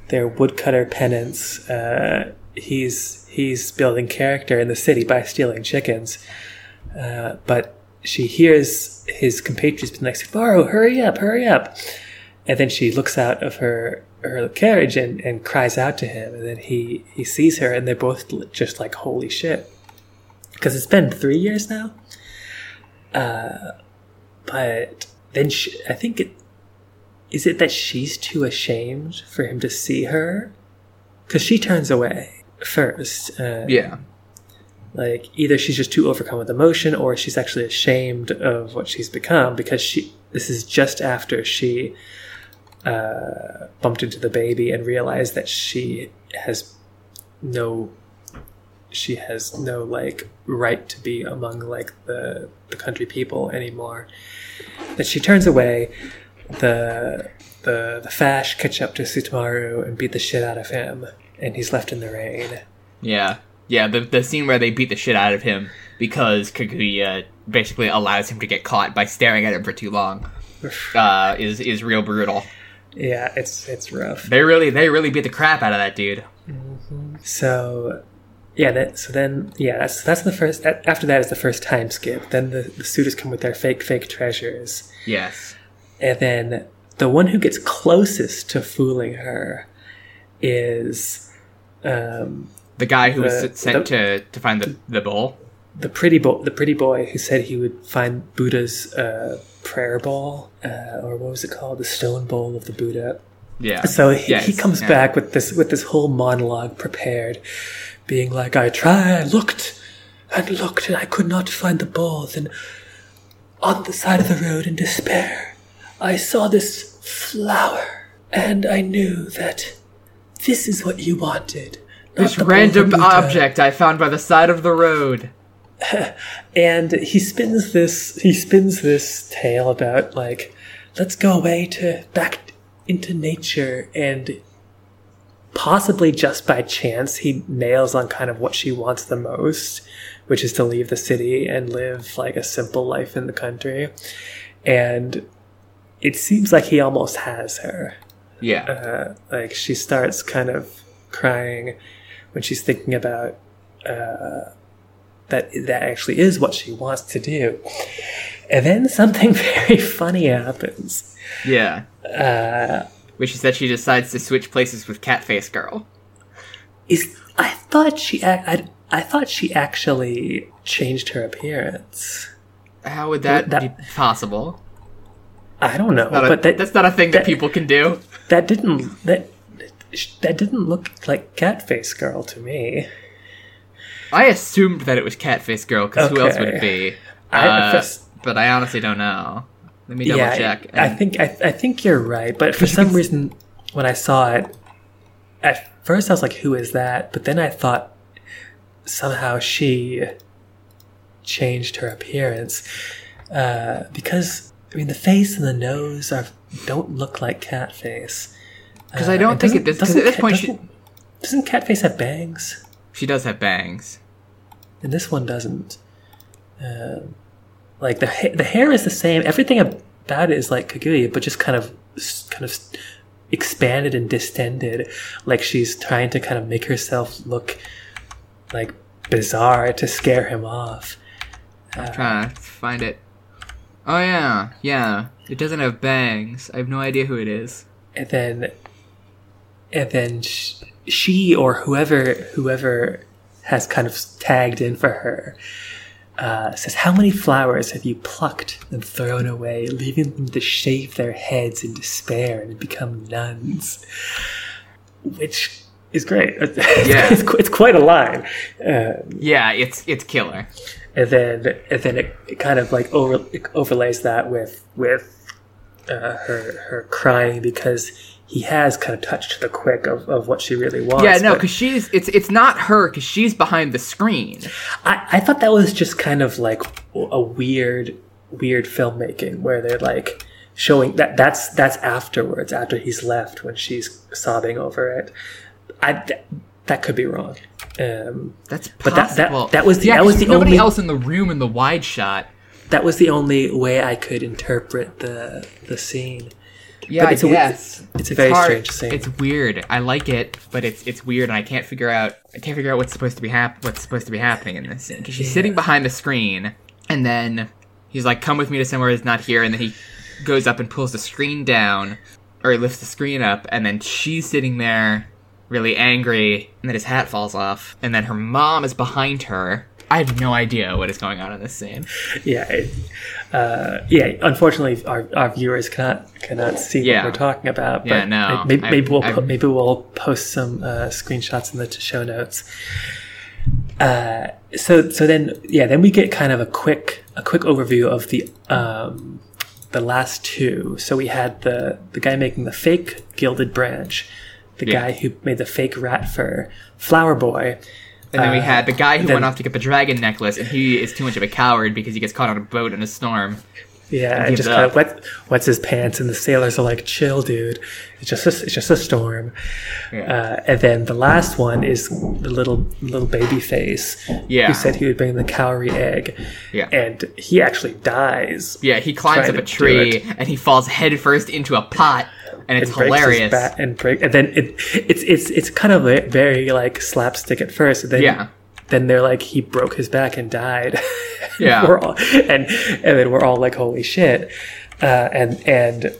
their woodcutter penance, uh, he's he's building character in the city by stealing chickens. Uh, but she hears his compatriots being like, "Subaru, hurry up, hurry up!" And then she looks out of her her carriage and, and cries out to him. And then he he sees her, and they're both just like, "Holy shit!" Because it's been three years now. Uh, but then she, I think it is it that she's too ashamed for him to see her because she turns away first. Uh, Yeah. like either she's just too overcome with emotion or she's actually ashamed of what she's become because she this is just after she uh, bumped into the baby and realized that she has no she has no like right to be among like the the country people anymore that she turns away the the the fash catch up to Sutemaru and beat the shit out of him and he's left in the rain Yeah, yeah. The the scene where they beat the shit out of him because Kaguya basically allows him to get caught by staring at him for too long uh, is is real brutal. Yeah, it's it's rough. They really they really beat the crap out of that dude. So, yeah, that so then yeah, that's that's the first. that- After that is the first time skip. Then the, the suitors come with their fake fake treasures, Yes. And then the one who gets closest to fooling her is, um, The guy who was sent the- to to find the the bowl. the pretty boy, the pretty boy who said he would find Buddha's uh, prayer bowl, uh, or what was it called, the stone bowl of the Buddha. Yeah. So he, Yes, he comes yeah. back with this with this whole monologue prepared, being like, "I tried, I looked and looked, and I could not find the bowl. Then, on the side of the road, in despair, I saw this flower, and I knew that this is what you wanted." This the bowl of random object I found by the side of the road. <laughs> and he spins this he spins this tale about like let's go away to back into nature and possibly just by chance he nails on kind of what she wants the most which is to leave the city and live like a simple life in the country and it seems like he almost has her Yeah. uh, like she starts kind of crying when she's thinking about uh, that that actually is what she wants to do. And then something <laughs> very funny happens. yeah. Uh, Which is that she decides to switch places with Catface Girl. is I thought she ac- I, I thought she actually changed her appearance. How would that, That- be possible? I don't know, Not a- but that that's not a thing that, that- people can do. that didn't that that didn't look like Catface Girl to me. I assumed that it was Catface Girl because who else would it be? I- Uh, first- but I honestly don't know. Let me double yeah, check. I think I, I think you're right, but for some reason, when I saw it, at first I was like, "Who is that?" But then I thought somehow she changed her appearance uh, because I mean the face and the nose are don't look like cat face. Because I don't think at doesn't at this point doesn't, doesn't cat face have bangs, she does have bangs. and this one doesn't. Um, like the ha- the hair is the same. Everything about it is like Kaguya, but just kind of kind of expanded and distended. Like she's trying to kind of make herself look like bizarre to scare him off. I'm trying to find it. Oh yeah, yeah. It doesn't have bangs. I have no idea who it is. And then, and then sh- she or whoever whoever has kind of tagged in for her uh, says, "How many flowers have you plucked and thrown away, leaving them to shave their heads in despair and become nuns?" Which is great. <laughs> Yeah. it's, it's quite a line. Um, Yeah, it's it's killer. And then and then it, it kind of like over it overlays that with with uh, her her crying because he has kind of touched the quick of, of what she really wants. Yeah, no, because she's it's it's not her because she's behind the screen. I, I thought that was just kind of like a weird weird filmmaking where they're like showing that that's that's afterwards after he's left when she's sobbing over it. I th- that could be wrong. Um, That's But that- that- possible. that was the- yeah, that was the nobody only- else in the room in the wide shot. that was the only way I could interpret the the scene. Yeah, But it's I a guess. it's a very hard. strange scene. It's weird. I like it, but it's it's weird, and I can't figure out. I can't figure out what's supposed to be hap- What's supposed to be happening in this scene? 'Cause she's Yeah. sitting behind the screen, and then he's like, "Come with me to somewhere that's not here," and then he goes up and pulls the screen down, or he lifts the screen up, and then she's sitting there, really angry, and then his hat falls off, and then her mom is behind her. I have no idea what is going on in this scene. yeah, it, uh, yeah. Unfortunately, our, our viewers cannot cannot see Yeah. what we're talking about. But Yeah, no, Maybe, I- maybe we'll I- po- maybe we'll post some uh, screenshots in the show notes. Uh, so so then yeah, then we get kind of a quick a quick overview of the um, the last two. So we had the the guy making the fake gilded branch, the Yeah. guy who made the fake rat fur, Flower Boy. And then we Uh, had the guy who then- went off to get the dragon necklace, and he is too much of a coward because he gets caught on a boat in a storm. Yeah, and just kind of wet, wets his pants, and the sailors are like, "Chill, dude. It's just a, it's just a storm." Uh, and then the last one is the little little baby face Yeah. who said he would bring the cowrie egg, Yeah. and he actually dies. Yeah, he climbs up a tree and he falls headfirst into a pot, and it's his hilarious. and break, and then it, it's it's it's kind of very like slapstick at first. Then Yeah. then they're like he broke his back and died. <laughs> Yeah. we're all, and and then we're all like holy shit, uh, and and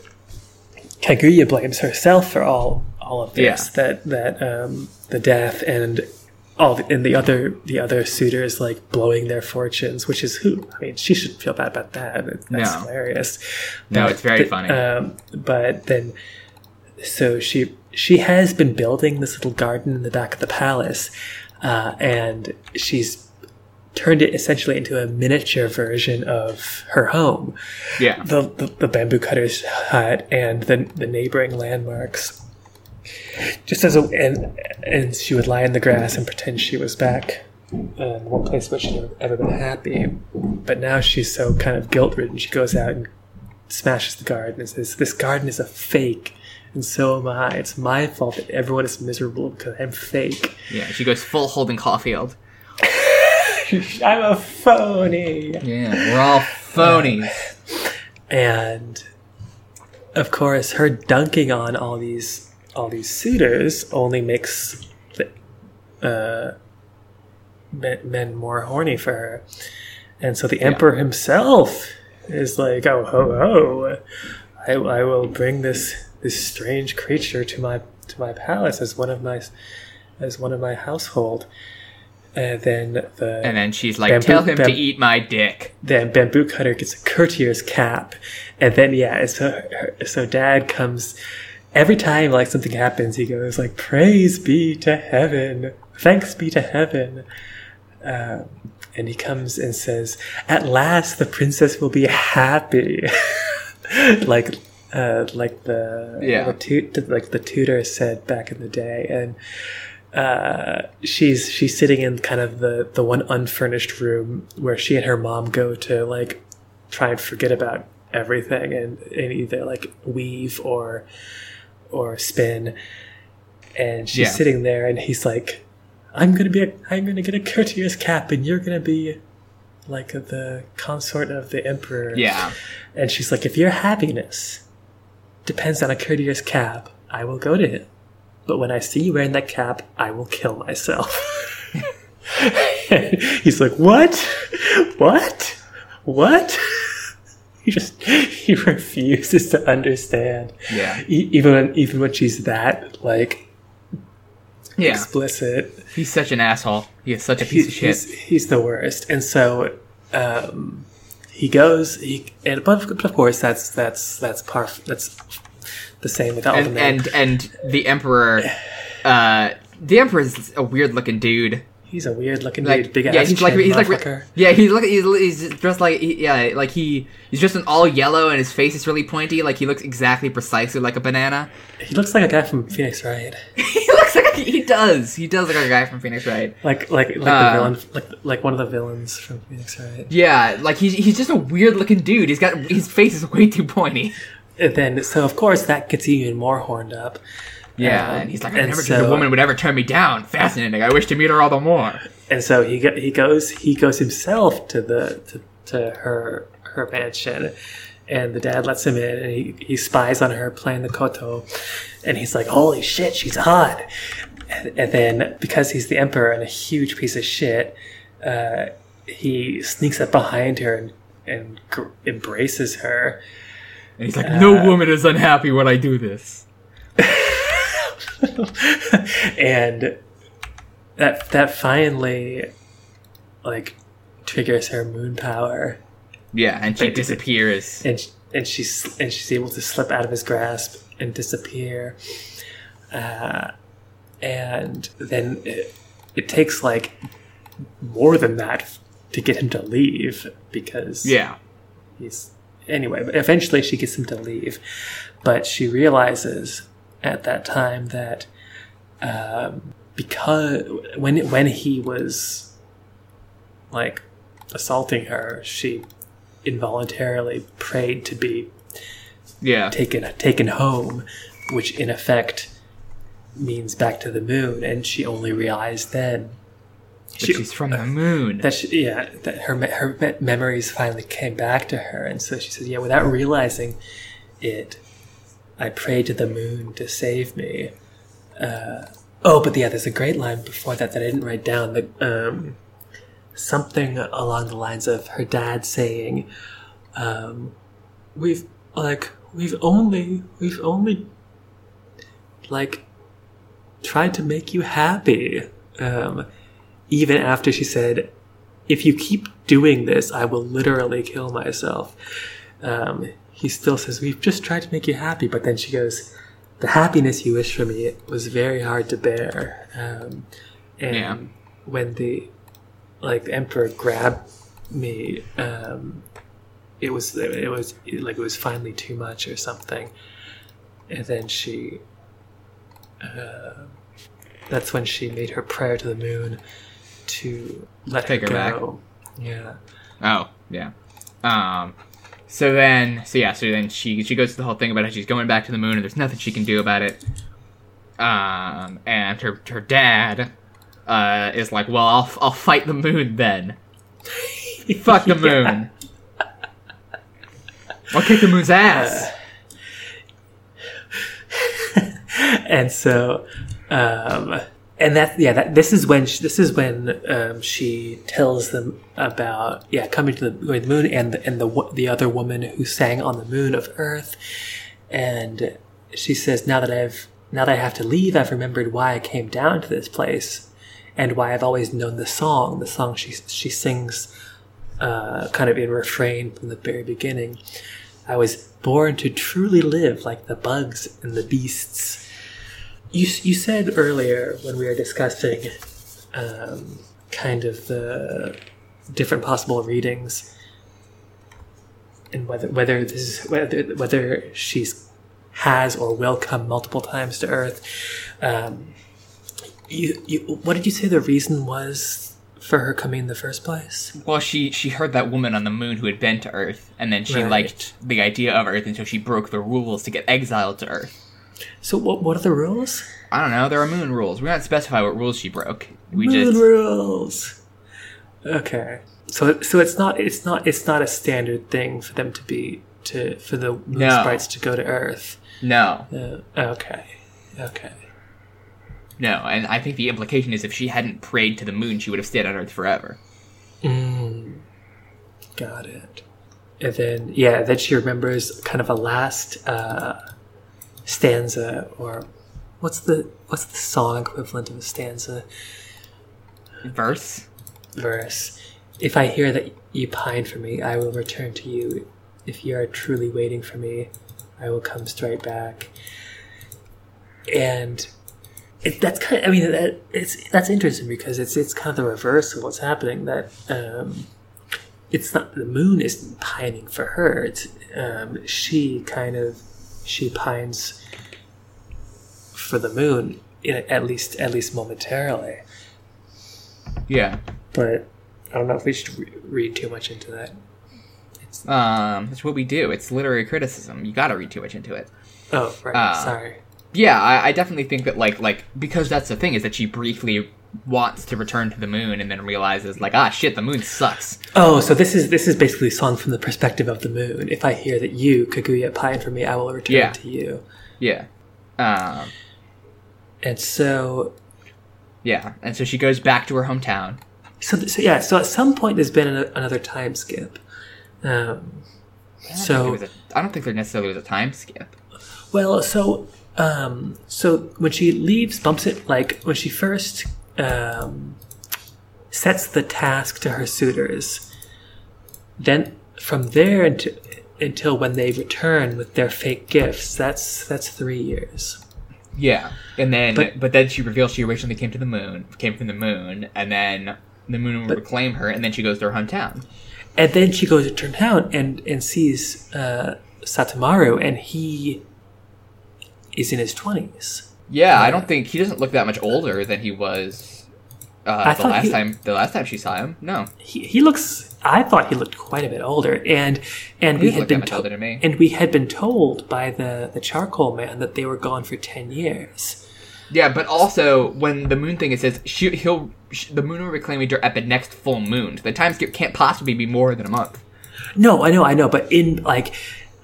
Kaguya blames herself for all all of this Yeah. that that um, the death and all the, and the other the other suitors like blowing their fortunes, which is who I mean, she shouldn't feel bad about that. That's No. hilarious. No, But it's very funny. Um, but then, so she she has been building this little garden in the back of the palace, uh, and she's turned it essentially into a miniature version of her home Yeah. the, the, the bamboo cutter's hut and the, the neighboring landmarks. Just as a and and she would lie in the grass and pretend she was back in one place where she'd ever been happy. But now she's so kind of guilt ridden. She goes out and smashes the garden and says, "This garden is a fake." And so am I. It's my fault that everyone is miserable because I'm fake. Yeah. She goes full Holden Caulfield. <laughs> I'm a phony. Yeah. We're all phonies. and of course her dunking on all these all these suitors only makes the, uh, men, men more horny for her and so the emperor himself is like oh ho ho I, I will bring this this strange creature to my to my palace as one of my as one of my household. And then the And then she's like, Bamboo- "Tell him to eat my dick." then bamboo cutter gets a courtier's cap. And then yeah so her- so dad comes every time like something happens he goes like praise be to heaven. Thanks be to heaven. Um, and he comes and says at last the princess will be happy. <laughs> Like uh, like the Yeah. the like the tutor said back in the day and uh, she's she's sitting in kind of the the one unfurnished room where she and her mom go to like try and forget about everything and, and either like weave or or spin and she's Yeah. sitting there and he's like i'm gonna be a i'm gonna get a courtier's cap and you're gonna be like the consort of the emperor Yeah. and she's like if your happiness depends on a courtier's cap i will go to him but when I see you wearing that cap, I will kill myself. <laughs> He's like, what? What? What? <laughs> He just he refuses to understand. Yeah. E- even when, even when she's that like Yeah. explicit, He's such an asshole. He is such a piece he, of shit. he's he's the worst. And so um, he goes. He and but of, but of course that's that's that's par that's the same with all the and and and the emperor uh the emperor is a weird looking dude He's a weird looking like dude, big yeah ass he's like he's like yeah he's look he's, he's dressed like he, yeah like he he's dressed in all yellow and his face is really pointy like he looks exactly precisely like a banana He looks like a guy from Phoenix Wright. <laughs> <laughs> he looks <laughs> like a, he does. He does look like a guy from Phoenix Wright. Like like like Uh, the villain like like one of the villains from Phoenix Wright. yeah like he's he's just a weird looking dude. He's got his face is way too pointy. And then so of course that gets you even more horned up. yeah Um, and he's like I never so- dreamed a woman would ever turn me down. Fascinating. I wish to meet her all the more. And so he go, he goes he goes himself to the to, to her her mansion, and the dad lets him in, and he, he spies on her playing the koto, and he's like, "Holy shit, she's hot!" And, and then because he's the emperor and a huge piece of shit, uh, he sneaks up behind her and and gr- embraces her. and he's like no woman is unhappy when I do this <laughs> and that that finally like triggers her moon power yeah and she it- disappears and and she's and she's able to slip out of his grasp and disappear. Uh, and then it, it takes like more than that to get him to leave because yeah he's anyway. But eventually, she gets him to leave, but she realizes at that time that um, because when when he was like assaulting her, she involuntarily prayed to be yeah taken taken home, which in effect means back to the moon, and she only realized then But she's from the moon. that she, yeah that her her me- memories finally came back to her, and so she says, yeah, without realizing it, I prayed to the moon to save me. Uh, oh, but yeah, there's a great line before that that I didn't write down. That um, something along the lines of her dad saying, um, "We've like we've only we've only like tried to make you happy." Um, even after she said, "If you keep doing this, I will literally kill myself." Um, he still says, "We've just tried to make you happy," but then she goes, "The happiness you wish for me was very hard to bear." Um, and Yeah. when the like the emperor grabbed me, um, it was it was like it was finally too much or something, and then she. Uh, that's when she made her prayer to the moon to let Take her her back. go. Yeah. Oh, yeah. Um, so then, so yeah, so then she she goes through the whole thing about how she's going back to the moon and there's nothing she can do about it. Um, and her her dad uh, is like, well, I'll I'll fight the moon then. Fuck the <laughs> moon. I'll kick the moon's ass. <laughs> and so um and that yeah that this is when she, this is when um, she tells them about yeah coming to the, going to the moon and the, and the the other woman who sang on the moon of earth and she says now that i've now that i have to leave i've remembered why i came down to this place and why i've always known the song the song she she sings uh, kind of in refrain from the very beginning I was born to truly live like the bugs and the beasts. You, you said earlier when we were discussing um, kind of the different possible readings and whether whether this is whether whether she's has or will come multiple times to Earth. Um, you, you what did you say the reason was for her coming in the first place? Well, she she heard that woman on the moon who had been to Earth, and then she Right. liked the idea of Earth, and so she broke the rules to get exiled to Earth. So what what are the rules? I don't know. There are moon rules. We don't specify what rules she broke. We Moon just rules. Okay. So so it's not it's not it's not a standard thing for them to be to for the moon No. sprites to go to Earth. no, Uh, okay. Okay. No. And I think the implication is if she hadn't prayed to the moon, she would have stayed on Earth forever. Mm, got it. And then yeah, then she remembers kind of a last uh, stanza or what's the what's the song equivalent of a stanza Verse. verse? If I hear that you pine for me, I will return to you. If you are truly waiting for me, I will come straight back. And it, that's kind. Of, I mean, that, it's that's interesting because it's it's kind of the reverse of what's happening. That um, it's not the moon isn't pining for her. It's um, she kind of she pines for the moon, at least at least momentarily. Yeah. But I don't know if we should re- read too much into that. It's, Um, that's what we do. It's literary criticism. You gotta read too much into it. oh, right. Uh, sorry. Yeah, I, I definitely think that like like because that's the thing is that she briefly wants to return to the moon and then realizes like ah shit the moon sucks. Oh, so this is this is basically a song from the perspective of the moon. If I hear that you, Kaguya, pine for me, I will return Yeah. to you. Yeah. Um, And so, yeah, and so she goes back to her hometown. so, so yeah. So at some point, there's been an, another time skip. Um, I so a- I don't think there necessarily was a time skip. Well, so um, so when she leaves, bumps it like when she first um, sets the task to her suitors. Then from there until, until when they return with their fake gifts, that's that's three years. Yeah, and then But- but, then she reveals she originally came to the moon, came from the moon, and then the moon will reclaim her, and then she goes to her hometown. And then she goes to her town and and sees uh, Sutemaru, and he is in his twenties. Yeah, I don't think he doesn't look that much older than he was uh, the last he- time. The last time she saw him, no, He, he looks. I thought he looked quite a bit older, and and He we had been much to- older to me. and we had been told by the the charcoal man that they were gone for ten years. yeah, but also when the moon thing it says she, he'll sh the moon will reclaim her at the next full moon. The time skip can't possibly be more than a month. No, I know, I know, but in like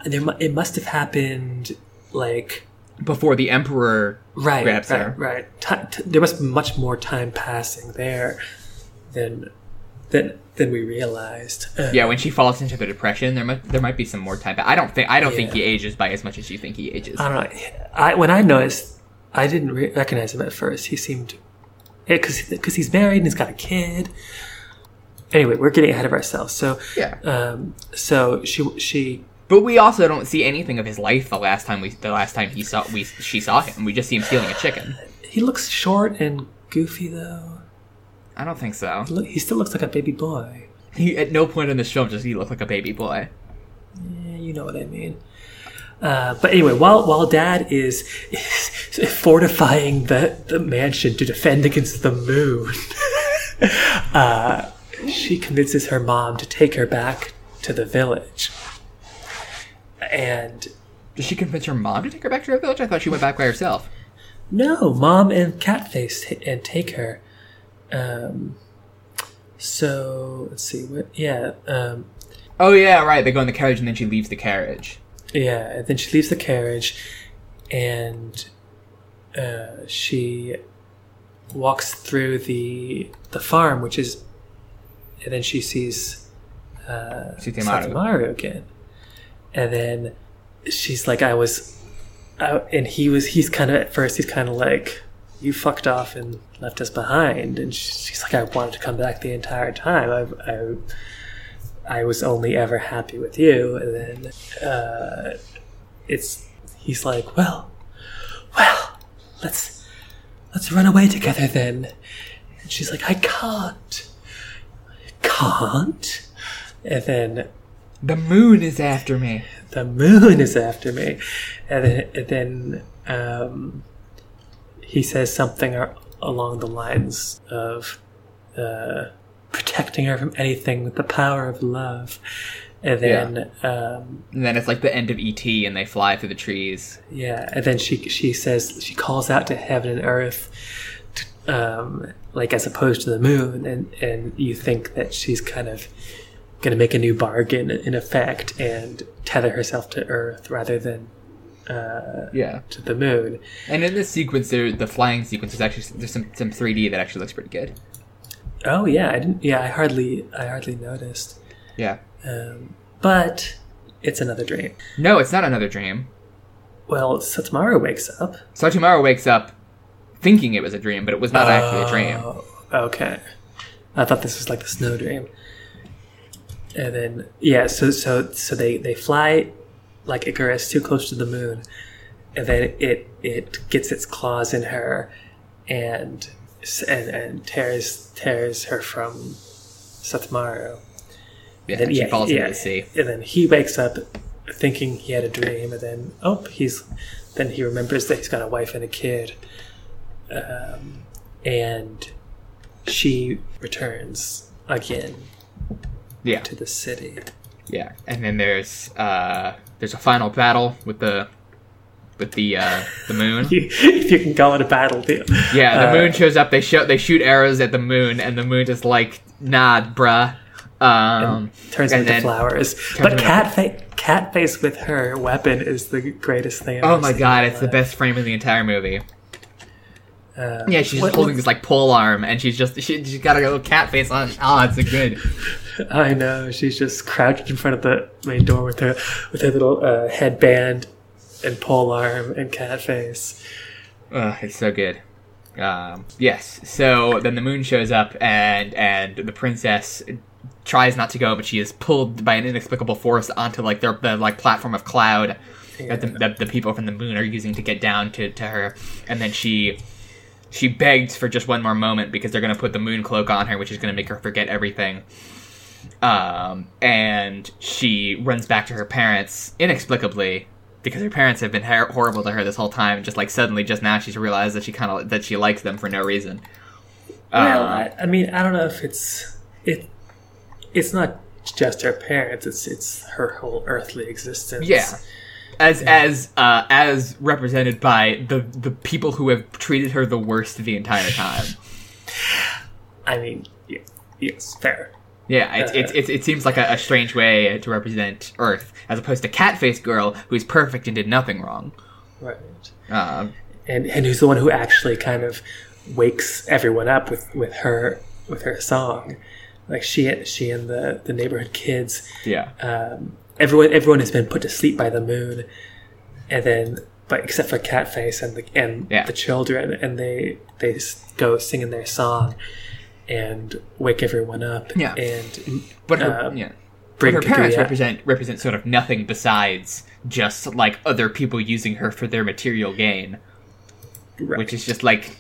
there, it must have happened like Before the emperor right, grabs right, her. right. Ti- t- there must be much more time passing there than than than we realized. Uh, Yeah, when she falls into the depression, there might there might be some more time. But I don't think I don't think he ages by as much as you think he ages. I don't know. I when I noticed, I didn't re- recognize him at first. He seemed because because he's married and he's got a kid. Anyway, we're getting ahead of ourselves. So Yeah. um, so she she But we also don't see anything of his life the last time we the last time he saw we she saw him. We just see him stealing a chicken. he looks short and goofy though. I don't think so. Look, he still looks like a baby boy. He at no point in this film does he look like a baby boy. Yeah, you know what I mean. Uh, but anyway, while while Dad is, is <laughs> fortifying the, the mansion to defend against the moon, <laughs> uh, she convinces her mom to take her back to the village. And Does she convince her mom to take her back to her village? I thought she went back by herself. no, mom and Catface t- and take her. Um, so let's see what. Yeah, um, Oh yeah, right. They go in the carriage and then she leaves the carriage. Yeah, and then she leaves the carriage and uh, she walks through the the farm, which is, and then she sees uh, Sutemaru. Sutemaru again, and then she's like, "I was," and he was. He's kind of at first. He's kind of like, "You fucked off and left us behind," and she's like, "I wanted to come back the entire time. I, I I was only ever happy with you. And then uh, it's he's like, well, well, let's let's run away together then. And she's like, I can't, can't. And then The moon is after me. the moon is after me, and then, um, he says something along the lines of uh, protecting her from anything with the power of love, and then um, And then it's like the end of ET and they fly through the trees. yeah, and then she she says she calls out to heaven and earth. To, um, like as opposed to the moon, and and you think that she's kind of going to make a new bargain in effect and tether herself to Earth rather than uh, Yeah. to the moon. And in this sequence, there, the flying sequence is actually there's some some 3D that actually looks pretty good. Oh yeah, I didn't. Yeah, I hardly I hardly noticed. Yeah. Um, but it's another dream. No, it's not another dream. Well, Satsumaru wakes up. Satomaru wakes up thinking it was a dream, but it was not actually a dream. Oh, okay. I thought this was like the snow dream. And then yeah, so so so they they fly like Icarus too close to the moon, and then it it gets its claws in her, and and and tears tears her from Sutemaru. Yeah, Then, and she yeah, falls yeah. into the sea. And then he wakes up thinking he had a dream, and then oh, he's then he remembers that he's got a wife and a kid, um, and she returns again Yeah, to the city. yeah. And then there's uh there's a final battle with the with the uh the moon. <laughs> if you can call it a battle, deal. Yeah, the Uh, moon shows up. They show they shoot arrows at the moon, and the moon is like, "Nah, bruh." Um, turns and into flowers. But into- Catface, Catface with her weapon is the greatest thing. I've oh my god, it's the best frame in the entire movie. life. Uh, Yeah, she's just holding this like pole arm, and she's just she, she's got a little cat face on. Oh, it's a good. <laughs> I know. She's just crouched in front of the main door with her with her little uh, headband and pole arm and cat face. Uh, it's so good. Um, yes. So then the moon shows up, and and the princess tries not to go, but she is pulled by an inexplicable force onto like their the like platform of cloud that the, the, the people from the moon are using to get down to, to her, and then she she begs for just one more moment because they're going to put the moon cloak on her, which is going to make her forget everything. Um, and she runs back to her parents inexplicably because her parents have been her- horrible to her this whole time. Just like suddenly, just now, she's realized that she kind of that she likes them for no reason. Well, Um, I, I mean, I don't know if it's it. It's not just her parents. It's it's her whole earthly existence. yeah, as as uh, as represented by the the people who have treated her the worst the entire time. <sighs> I mean, yeah, yes, fair. Yeah, it, it, it, it seems like a, a strange way to represent Earth, as opposed to Catface Girl, who's perfect and did nothing wrong. Right. Um, And and who's the one who actually kind of wakes everyone up with with her with her song, like she she and the the neighborhood kids yeah, um, everyone everyone has been put to sleep by the moon, and then but except for Catface and the and Yeah. the children, and they they go singing their song and wake everyone up. Yeah. and But her, um, yeah. but her parents represent represent sort of nothing besides just like other people using her for their material gain, Right. which is just like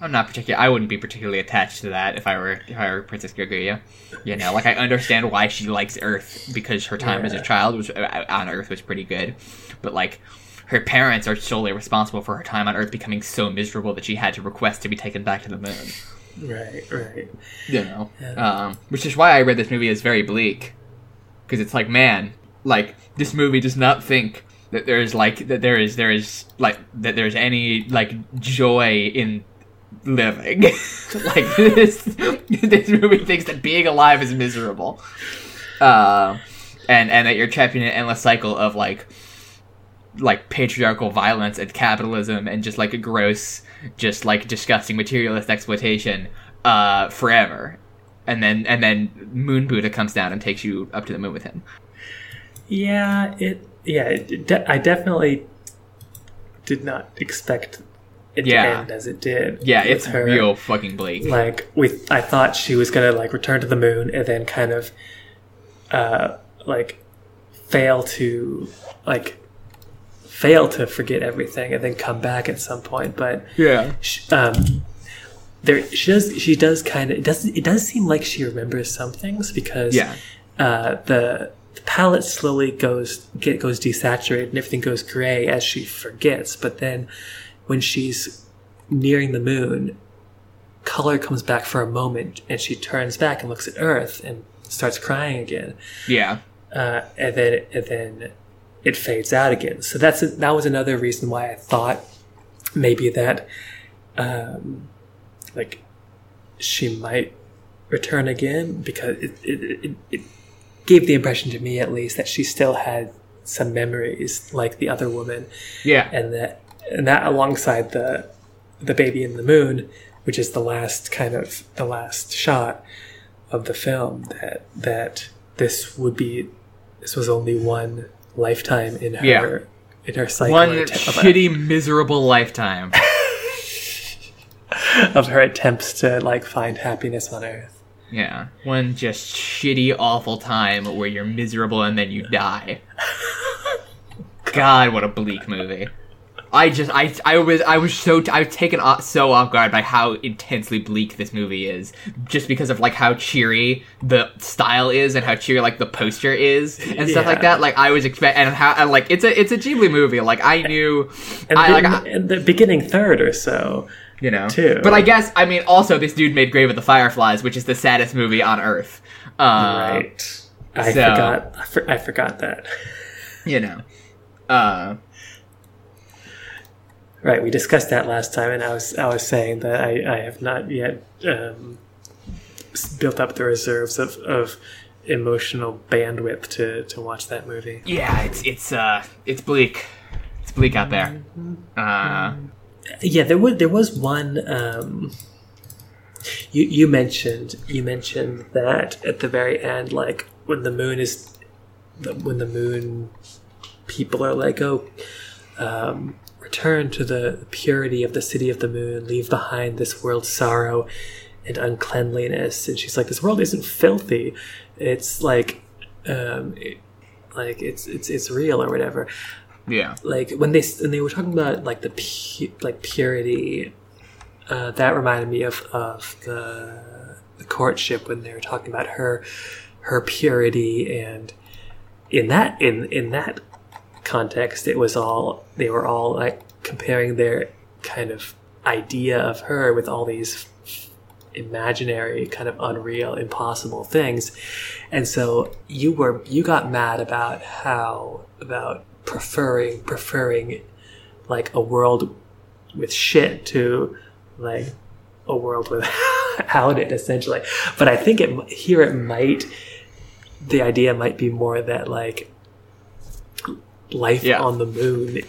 I'm not particular. I wouldn't be particularly attached to that if I were if I were Princess Kaguya. You know, like I understand why she likes Earth because her time as a child was uh, on Earth was pretty good, but like. Her parents are solely responsible for her time on Earth becoming so miserable that she had to request to be taken back to the moon. Right, right. you know Yeah. um, which is why i read this movie as very bleak because it's like man like this movie does not think that there's like that there is there is like that there's any like joy in living <laughs> like <laughs> this this movie thinks that being alive is miserable uh, and and that you're trapped in an endless cycle of like like patriarchal violence and capitalism and just like a gross just like disgusting materialist exploitation uh forever and then and then moon buddha comes down and takes you up to the moon with him Yeah, it. Yeah, it, de- I definitely did not expect it Yeah. to end as it did. yeah it's her. real fucking bleak Like we, I thought she was gonna like return to the moon and then kind of, uh, like, fail to like fail to forget everything and then come back at some point. But yeah sh- um, there she does she does kind of it does it does seem like she remembers some things because Yeah. uh, the the palette slowly goes get goes desaturated and everything goes gray as she forgets. But then when she's nearing the moon, color comes back for a moment and she turns back and looks at Earth and starts crying again yeah uh, and then and then it fades out again. So that's that was another reason why I thought maybe that um, like she might return again because it, it, it, it gave the impression to me at least that she still had some memories like the other woman yeah and that and that alongside the the baby in the moon which is the last kind of the last shot of the film that that this would be this was only one lifetime in her Yeah. in her cycle one att- shitty miserable lifetime. <laughs> Of her attempts to like find happiness on earth. Yeah. One just shitty awful time where you're miserable and then you die. <laughs> God what a bleak movie I just I I was I was so I was taken off, so off guard by how intensely bleak this movie is, just because of like how cheery the style is and how cheery like the poster is and stuff like that. Like I was expect and how and like it's a it's a Ghibli movie. Like I knew, and, I like I- the beginning third or so you know. too. But I guess I mean also this dude made Grave of the Fireflies, which is the saddest movie on earth. Uh, right i so- forgot I, for, I forgot that You know. Uh, Right, we discussed that last time, and I was I was saying that I, I have not yet um, built up the reserves of, of emotional bandwidth to, to watch that movie. yeah, it's it's uh it's bleak. It's bleak out there. Uh, Yeah, there was there was one. Um, you you mentioned you mentioned that at the very end, like when the moon is when the moon people are like, oh, um, return to the purity of the city of the moon, leave behind this world's sorrow and uncleanliness. And she's like, this world isn't filthy. It's like, um, it- like it's it's it's real or whatever. yeah. Like when they when they were talking about like the pu- like purity, uh, that reminded me of of the the courtship when they were talking about her her purity and in that in in that context it was all they were all like comparing their kind of idea of her with all these imaginary kind of unreal impossible things. And so you were you got mad about how about preferring preferring like a world with shit to like a world without <laughs> it essentially. But i think it here it might the idea might be more that like life Yeah. on the moon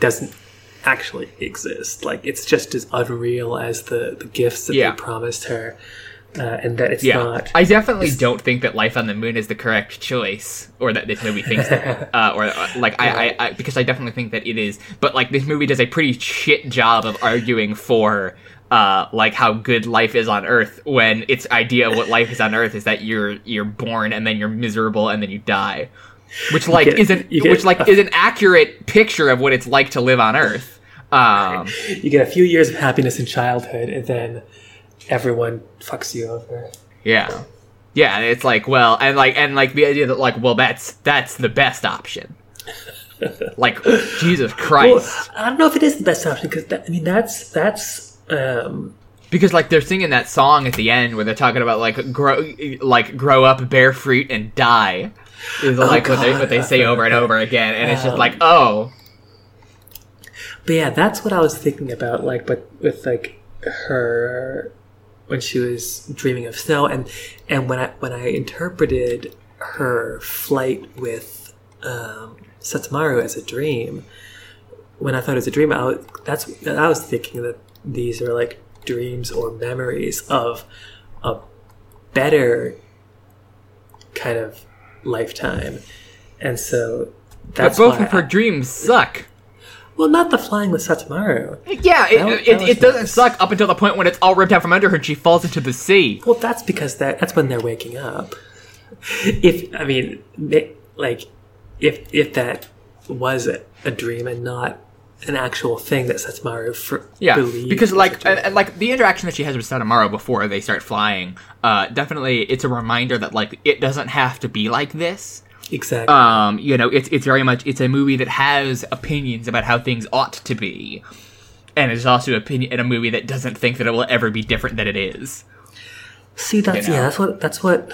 doesn't actually exist like it's just as unreal as the the gifts that Yeah. they promised her uh, and that it's Yeah, not. I definitely don't think that life on the moon is the correct choice, or that this movie thinks that, <laughs> uh, or uh, like I, I, I, because I definitely think that it is. But like this movie does a pretty shit job of arguing for. Uh, like how good life is on Earth, when its idea of what life is on Earth is that you're you're born and then you're miserable and then you die, which like get- isn't which like is an accurate picture of what it's like to live on Earth. Um, you get a few years of happiness in childhood, and then everyone fucks you over. Yeah. Yeah, and it's like, well, and like and like the idea that like, well, that's that's the best option. <laughs> like Jesus Well, Christ. I don't know if it is the best option because I mean that's that's um, because like they're singing that song at the end where they're talking about like grow like grow up, bear fruit and die. Is like what they what they say over and over again and it's just Um, like, "Oh, But yeah, that's what I was thinking about, like, but with like her when she was dreaming of snow, and and when I when I interpreted her flight with um, Sutemaru as a dream, when I thought it was a dream, I was, that's I was thinking that these are like dreams or memories of a better kind of lifetime, and so but that's both why of her I- dreams suck." well, not the flying with Sutemaru. Yeah, it, That it, that was it doesn't nice. suck up until the point when it's all ripped out from under her and she falls into the sea. Well, that's because that that's when they're waking up. If I mean, like, if if that was a, a dream and not an actual thing that Sutemaru for, Yeah, because like and, like the interaction that she has with Sutemaru before they start flying, uh, definitely it's a reminder that like it doesn't have to be like this. exactly, Um, you know, it's it's very much it's a movie that has opinions about how things ought to be, and it's also opinion in a movie that doesn't think that it will ever be different than it is. see that's you know. yeah, that's what that's what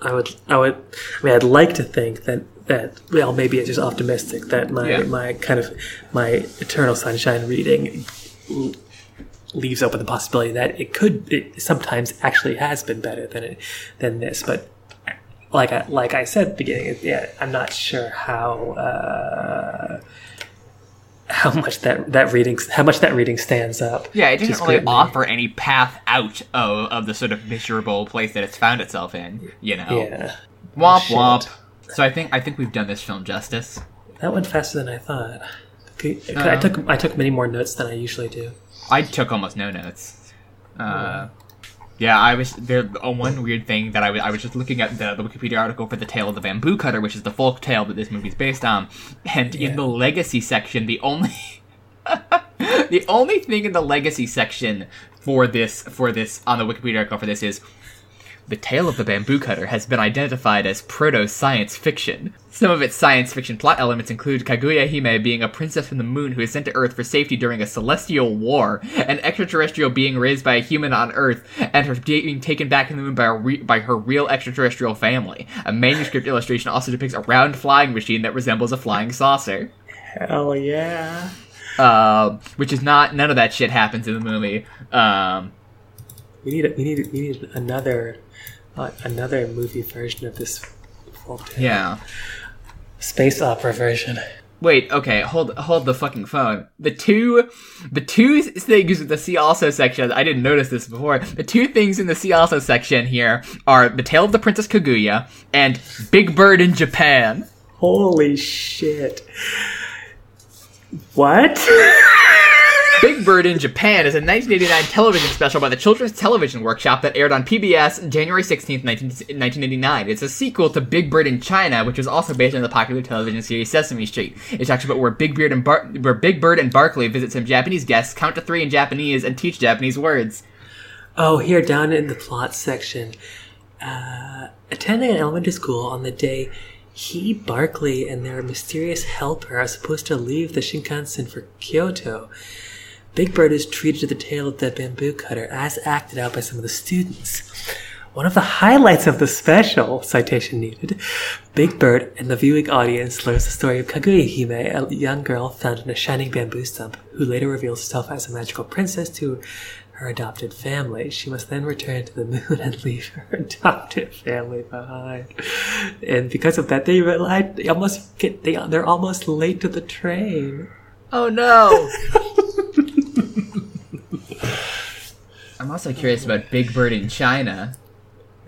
I would I would I mean I'd like to think that that well maybe it's just optimistic that my Yeah. my kind of my Eternal Sunshine reading leaves open the possibility that it could it sometimes actually has been better than it than this but like I, like I said at the beginning yeah I'm not sure how uh, how much that that reading how much that reading stands up Yeah, it doesn't really offer any path out of, of the sort of miserable place that it's found itself in. You know, yeah womp Shit. womp. So I think I think we've done this film justice. That went faster than I thought. Okay, I took I took many more notes than I usually do. I took almost no notes. Uh, yeah, I was there. Uh, one weird thing that I was I was just looking at the, the Wikipedia article for the tale of the bamboo cutter, which is the folk tale that this movie's based on, and Yeah. in the legacy section, the only <laughs> the only thing in the legacy section for this for this on the Wikipedia article for this is the tale of the bamboo cutter has been identified as proto science fiction. Some of its science fiction plot elements include Kaguya Hime being a princess from the moon who is sent to Earth for safety during a celestial war, an extraterrestrial being raised by a human on Earth, and her being taken back to the moon by, a re- by her real extraterrestrial family. A manuscript illustration also depicts a round flying machine that resembles a flying saucer. Hell yeah! Um, which is not, none of that shit happens in the movie. Um, We need we need we need another uh, another movie version of this yeah. space opera version. Wait, okay, hold hold the fucking phone. The two the two things in the see also section, I didn't notice this before. The two things in the see also section here are The Tale of the Princess Kaguya and Big Bird in Japan. Holy shit! What? <laughs> Big Bird in Japan is a 1989 television special by the Children's Television Workshop that aired on PBS January 16th, 19, 1989. It's a sequel to Big Bird in China, which was also based on the popular television series Sesame Street. It talks about where Big Bird and Bar- where Big Bird and Barkley visit some Japanese guests, count to three in Japanese, and teach Japanese words. Oh, here down in the plot section, uh, attending an elementary school on the day he, Barkley, and their mysterious helper are supposed to leave the Shinkansen for Kyoto. Big Bird is treated to the tale of the bamboo cutter as acted out by some of the students. One of the highlights of the special, citation needed, Big Bird and the viewing audience learns the story of Kaguya Hime, a young girl found in a shining bamboo stump, who later reveals herself as a magical princess to her adopted family. She must then return to the <laughs> moon and leave her adopted family behind. And because of that, they realize they almost get they they're almost late to the train. Oh no! <laughs> I'm also curious about Big Bird in China.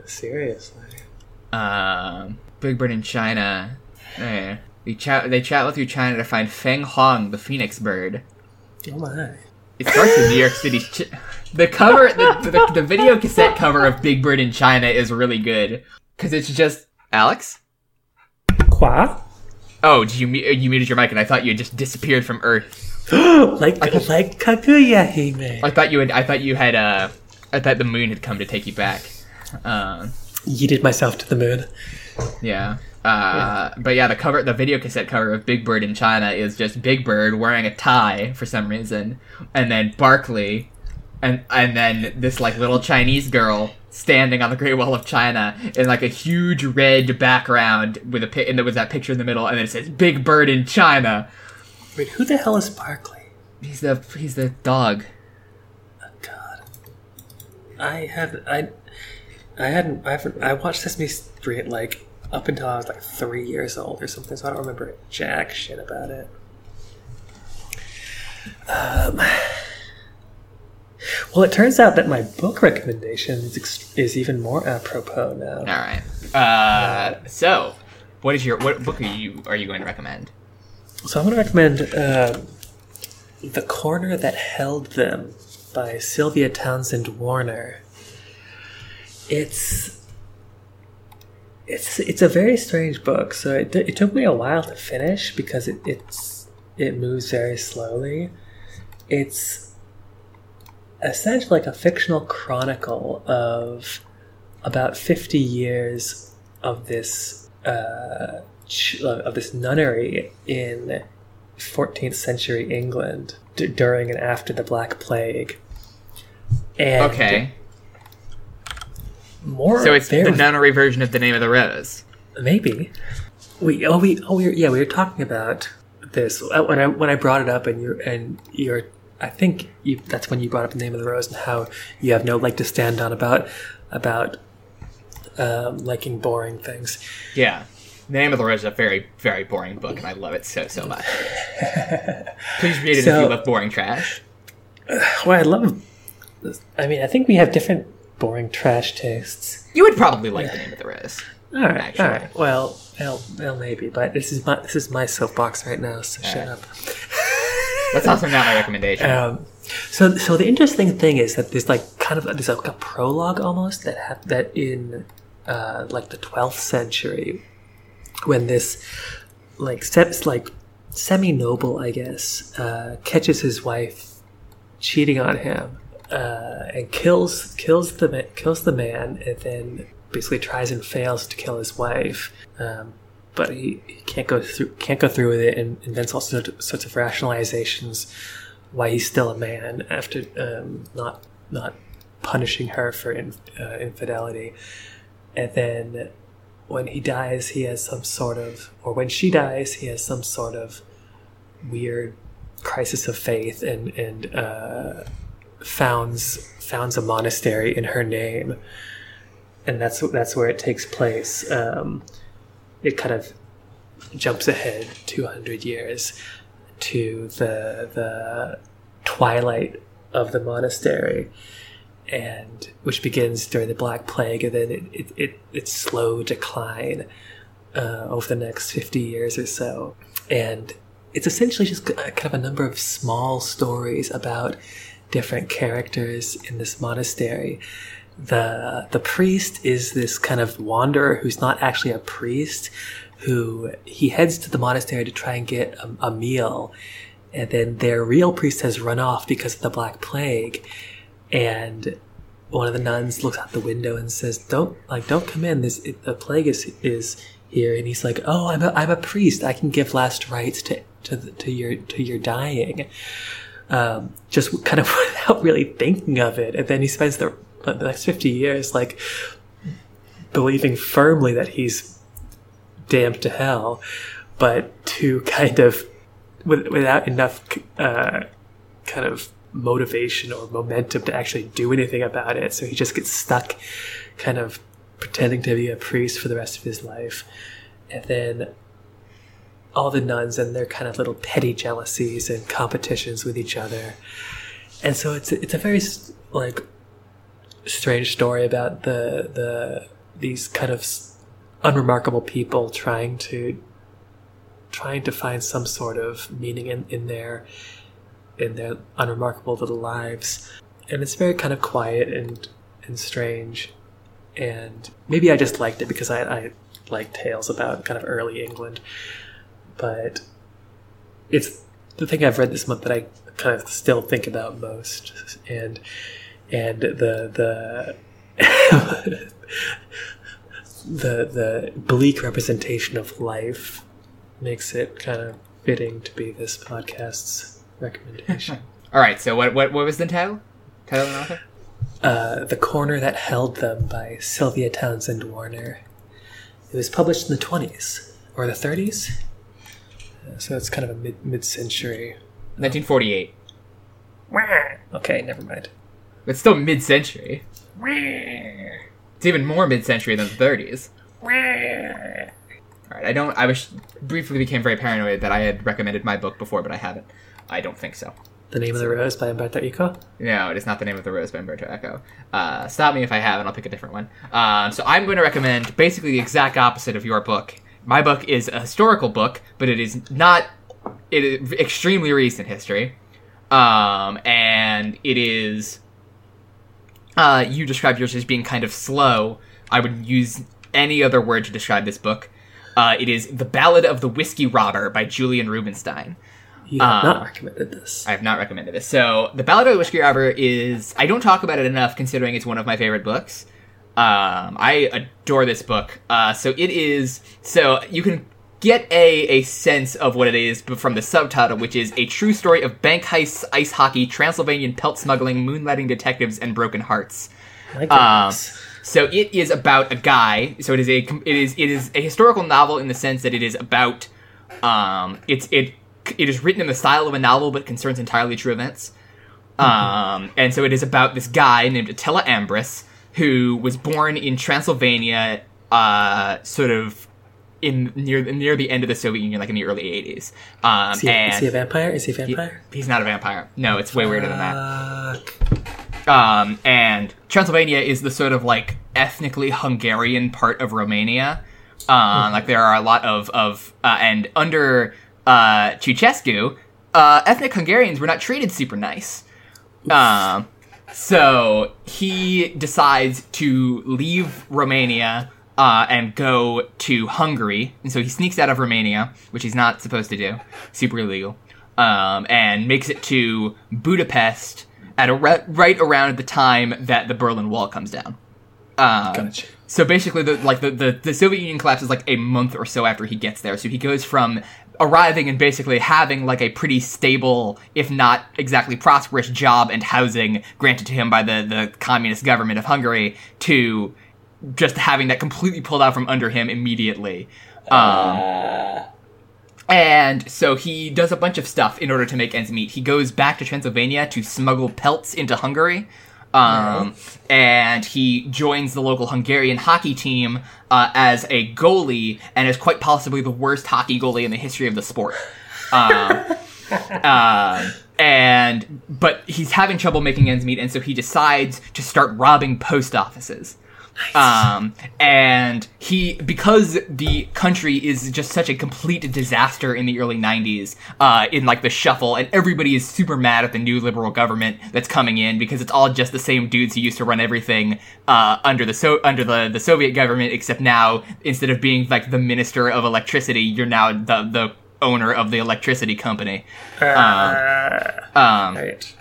Seriously. Um, Big Bird in China. Eh. They chat. They travel through China to find Feng Hong, the phoenix bird. Oh my. It starts in New York City. Ch- The cover, the, the, the video cassette cover of Big Bird in China is really good because it's just Alex. Qua? Oh, did you mu- you muted your mic and I thought you had just disappeared from Earth. <gasps> like like Kaguya Hime. I thought you had. I thought you had. Uh, I thought the moon had come to take you back. Um, Yeeted myself to the moon. yeah. Uh, but yeah, the cover, the video cassette cover of Big Bird in China is just Big Bird wearing a tie for some reason, and then Barkley, and and then this like little Chinese girl standing on the Great Wall of China in like a huge red background with a pi- and there was that picture in the middle, and then it says Big Bird in China. Wait, who the hell is Barkley? He's the he's the dog. Oh, God. I had I I hadn't I haven't I watched Sesame Street like up until I was like three years old or something, so I don't remember jack shit about it. Um, well, it turns out that my book recommendation is, ex- is even more apropos now. All right. Uh, so what is your what book are you are you going to recommend? So I'm going to recommend uh, The Corner That Held Them by Sylvia Townsend Warner. It's it's it's a very strange book. So it, it took me a while to finish because it, it's it moves very slowly. It's essentially like a fictional chronicle of about 50 years of this uh, ch- of this nunnery in 14th century England d- during and after the Black Plague. And Okay. more So it's the nunnery version of the Name of the Rose. Maybe. We oh we oh we were, yeah we were talking about this uh, when I when I brought it up and you and you're I think you that's when you brought up the name of the rose and how you have no leg to stand on about about um, liking boring things. Yeah. The Name of the Rose is a very, very boring book, and I love it so, so much. <laughs> Please read it if you love boring trash. <sighs> Well, I love. I mean, I think we have different boring trash tastes. You would probably like The Name of the Rose. All right, Actually. all right. Well, well, well, maybe. But this is my this is my soapbox right now. So shut right. up. <laughs> That's also not my recommendation. Um, so, so the interesting thing is that there's like kind of there's like a prologue almost that hap- that in uh, like the 12th century when this like steps like semi noble I guess uh, catches his wife cheating on him uh, and kills kills the kills the man and then basically tries and fails to kill his wife. Um, but he, he can't go through can't go through with it and invents all sorts of, rationalizations why he's still a man after um, not not punishing her for in, uh, infidelity. And then when he dies, he has some sort of, or when she dies, he has some sort of weird crisis of faith and and uh, founds founds a monastery in her name, and that's that's where it takes place. Um, it kind of jumps ahead 200 years to the the twilight of the monastery and which begins during the black plague and then it, it, it its slow decline uh, over the next 50 years or so. And it's essentially just kind of a number of small stories about different characters in this monastery the the priest is this kind of wanderer who's not actually a priest who he heads to the monastery to try and get a, a meal. And then their real priest has run off because of the black plague. And one of the nuns looks out the window and says don't like don't come in. This the plague is is here. And he's like oh i'm a, I'm a priest. I can give last rites to to, the, to your to your dying. Um, just kind of <laughs> without really thinking of it. And then he spends the, the next 50 years like believing firmly that he's damned to hell but to kind of with, without enough uh, kind of motivation or momentum to actually do anything about it. So he just gets stuck kind of pretending to be a priest for the rest of his life. And then all the nuns and their kind of little petty jealousies and competitions with each other. And so it's it's a very like strange story about the the these kind of unremarkable people trying to trying to find some sort of meaning in, in their in their unremarkable little lives. And it's very kind of quiet and and strange. And maybe i just liked it because i, I like tales about kind of early england. But it's the thing i've read this month that i kind of still think about most. And and the the <laughs> the the bleak representation of life makes it kind of fitting to be this podcast's recommendation. <laughs> All right. So what what what was the title? Title and author? uh, the Corner That Held Them by Sylvia Townsend Warner. It was published in the 20s or the 30s. Uh, so it's kind of a mid mid century. 1948. Okay, never mind. It's still mid-century. It's even more mid-century than the 30s. All right. I don't. I was briefly became very paranoid that I had recommended my book before, but I haven't. I don't think so. The Name of the Rose by Umberto Eco. No, it is not the name of the rose by Umberto Eco. Uh, stop me if I have, and I'll pick a different one. Um, so I'm going to recommend basically the exact opposite of your book. My book is a historical book, but it is not. It is extremely recent history, um, and it is. Uh, you described yours as being kind of slow. I would use any other word to describe this book. Uh, it is The Ballad of the Whiskey Robber by Julian Rubinstein. You have Uh, not recommended this. I have not recommended this. So, The Ballad of the Whiskey Robber is. I don't talk about it enough considering it's one of my favorite books. Um, I adore this book. Uh, so, it is. So, you can get a, a sense of what it is from the subtitle, which is A True Story of Bank Heists, Ice Hockey, Transylvanian Pelt Smuggling, Moonlighting Detectives, and Broken Hearts. My Um, so it is about a guy. So it is a it is it is a historical novel in the sense that it is about um it's it it is written in the style of a novel but concerns entirely true events. Um and so it is about this guy named Attila Ambrus who was born in Transylvania uh sort of in near near the end of the Soviet Union like in the early 80s. Um is, he, is he a vampire? Is he a vampire? he's not a vampire. No, it's way weirder than that. Um, and Transylvania is the sort of like ethnically Hungarian part of Romania. Um, like there are a lot of of uh, and under uh, Ceausescu, uh, ethnic Hungarians were not treated super nice. Um, so he decides to leave Romania uh, and go to Hungary, and so he sneaks out of Romania, which he's not supposed to do, super illegal, um, and makes it to Budapest at a re- right around the time that the Berlin Wall comes down. Um, Gotcha. so basically, the like the, the the Soviet Union collapses like a month or so after he gets there. So he goes from arriving and basically having like a pretty stable, if not exactly prosperous, job and housing granted to him by the the communist government of Hungary to just having that completely pulled out from under him immediately. Um, and so he does a bunch of stuff in order to make ends meet. He goes back to Transylvania to smuggle pelts into Hungary. Um, and he joins the local Hungarian hockey team uh, as a goalie, and is quite possibly the worst hockey goalie in the history of the sport. Um, <laughs> um, and but he's having trouble making ends meet, and so he decides to start robbing post offices. Um, and he, because the country is just such a complete disaster in the early 90s, uh, in like the shuffle, and everybody is super mad at the new liberal government that's coming in because it's all just the same dudes who used to run everything, uh, under the so, under the, the Soviet government, except now, instead of being like the minister of electricity, you're now the, the owner of the electricity company. Um, um, Right.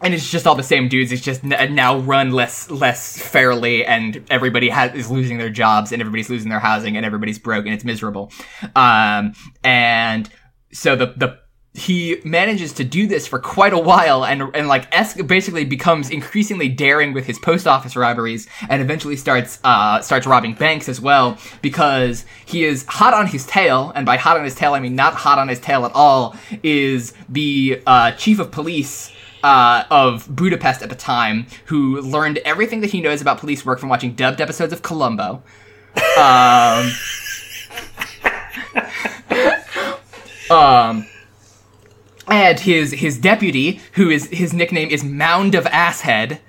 And it's just all the same dudes. It's just n- now run less less fairly, and everybody has is losing their jobs, and everybody's losing their housing, and everybody's broke, and it's miserable. Um, and so the the he manages to do this for quite a while, and and like es- basically becomes increasingly daring with his post office robberies, and eventually starts uh starts robbing banks as well because he is hot on his tail, and by hot on his tail I mean not hot on his tail at all. Is the uh, chief of police uh, of Budapest at the time, who learned everything that he knows about police work from watching dubbed episodes of Columbo. Um, <laughs> um, and his his deputy, who is his nickname is Mound of Asshead.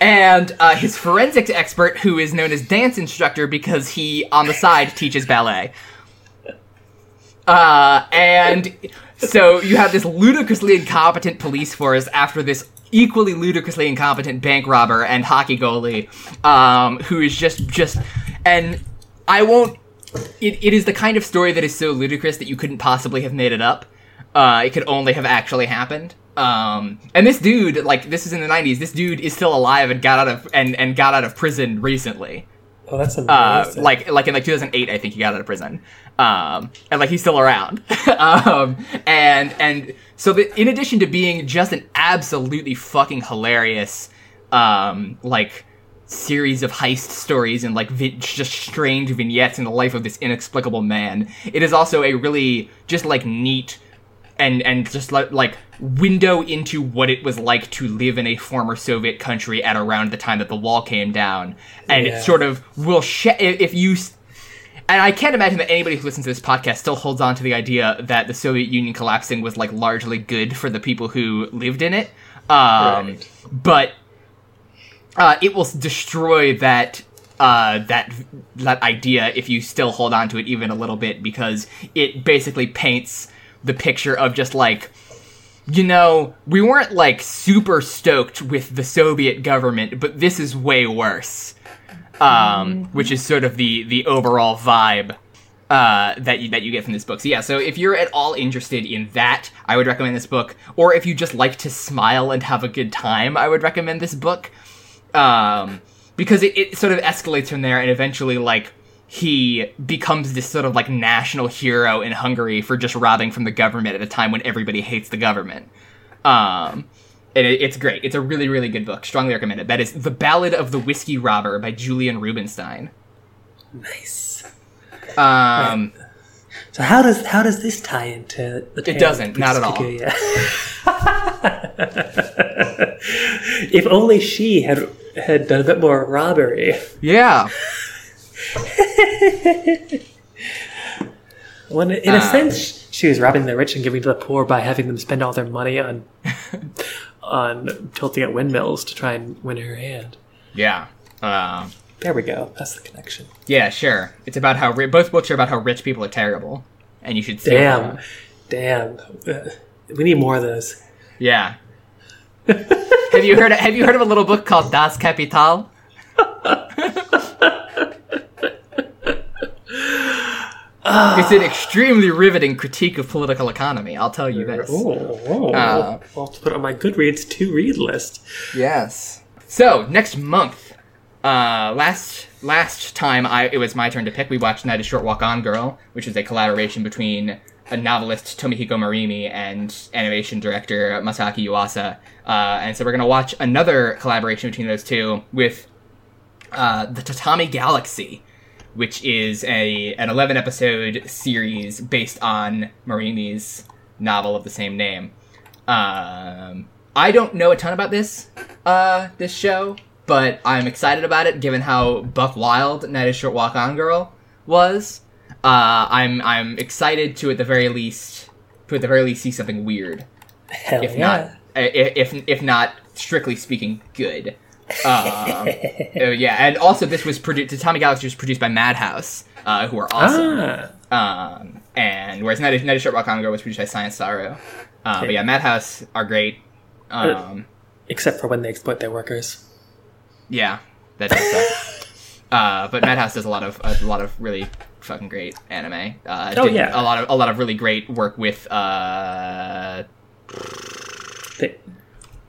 and uh, his forensics expert, who is known as dance instructor because he on the side teaches ballet. Uh, and so you have this ludicrously incompetent police force after this equally ludicrously incompetent bank robber and hockey goalie, um, who is just just and I won't. It, it is the kind of story that is so ludicrous that you couldn't possibly have made it up. Uh, it could only have actually happened. Um, and this dude, like this is in the '90s. This dude is still alive and got out of and and got out of prison recently. Oh, that's Uh, like like in like 2008, I think he got out of prison. Um, and like he's still around. <laughs> um, and and so the, in addition to being just an absolutely fucking hilarious, um, like series of heist stories and like vi- just strange vignettes in the life of this inexplicable man, it is also a really just like neat and and just like like window into what it was like to live in a former Soviet country at around the time that the wall came down, and Yeah. it sort of will sh- if you. s- And I can't imagine that anybody who listens to this podcast still holds on to the idea that the Soviet Union collapsing was like largely good for the people who lived in it. Um, Right. But uh, it will destroy that uh, that that idea if you still hold on to it even a little bit because it basically paints the picture of just like you know we weren't like super stoked with the Soviet government, but this is way worse. Um, which is sort of the the overall vibe uh, that you that you get from this book. So yeah, so if you're at all interested in that, I would recommend this book. Or if you just like to smile and have a good time, I would recommend this book. Um, because it, it sort of escalates from there, and eventually, like he becomes this sort of like national hero in Hungary for just robbing from the government at a time when everybody hates the government. Um, and it, it's great. It's a really, really good book. Strongly recommend it. That is The Ballad of the Whiskey Robber by Julian Rubinstein. nice. Um, So how does how does this tie into the? Of doesn't, not at all. <laughs> If only she had had done a bit more robbery. yeah. <laughs> When in a Ah. sense, she was robbing the rich and giving to the poor by having them spend all their money on <laughs> on tilting at windmills to try and win her hand. Yeah. Um, There we go. That's the connection. yeah, sure. It's about how ri- both books are about how rich people are terrible, and you should Damn, damn. Uh, we need more of those. Yeah. <laughs> have you heard? Have you heard of a little book called Das Kapital? <sighs> it's an extremely riveting critique of political economy. I'll tell you this. Oh, oh. Uh, I'll put it on my Goodreads to read list. Yes. So next month, uh, last last time I it was my turn to pick. We watched Night a Short Walk On Girl, which is a collaboration between a novelist Tomihiko Morimi and animation director Masaki Yuasa. Uh, and so we're gonna watch another collaboration between those two with uh, the Tatami Galaxy, which is a an 11 episode series based on Morimi's novel of the same name. Um, I don't know a ton about this uh, this show, but I'm excited about it given how buck wild Night is Short Walk On Girl was. Uh, I'm I'm excited to at the very least to at the very least see something weird, Hell if yeah. not if if not strictly speaking good. Um, oh, yeah, and also this was produced. Tatami Galaxy was produced by Madhouse, uh, who are awesome. Ah, Um, and whereas Night Night is Short Girl was produced by Science SARU. Uh, But yeah, Madhouse are great. Um, except for when they exploit their workers. yeah, that does suck. <laughs> uh, but Madhouse does a lot of a lot of really fucking great anime. Uh, Oh, yeah. a lot of a lot of really great work with. Uh, They,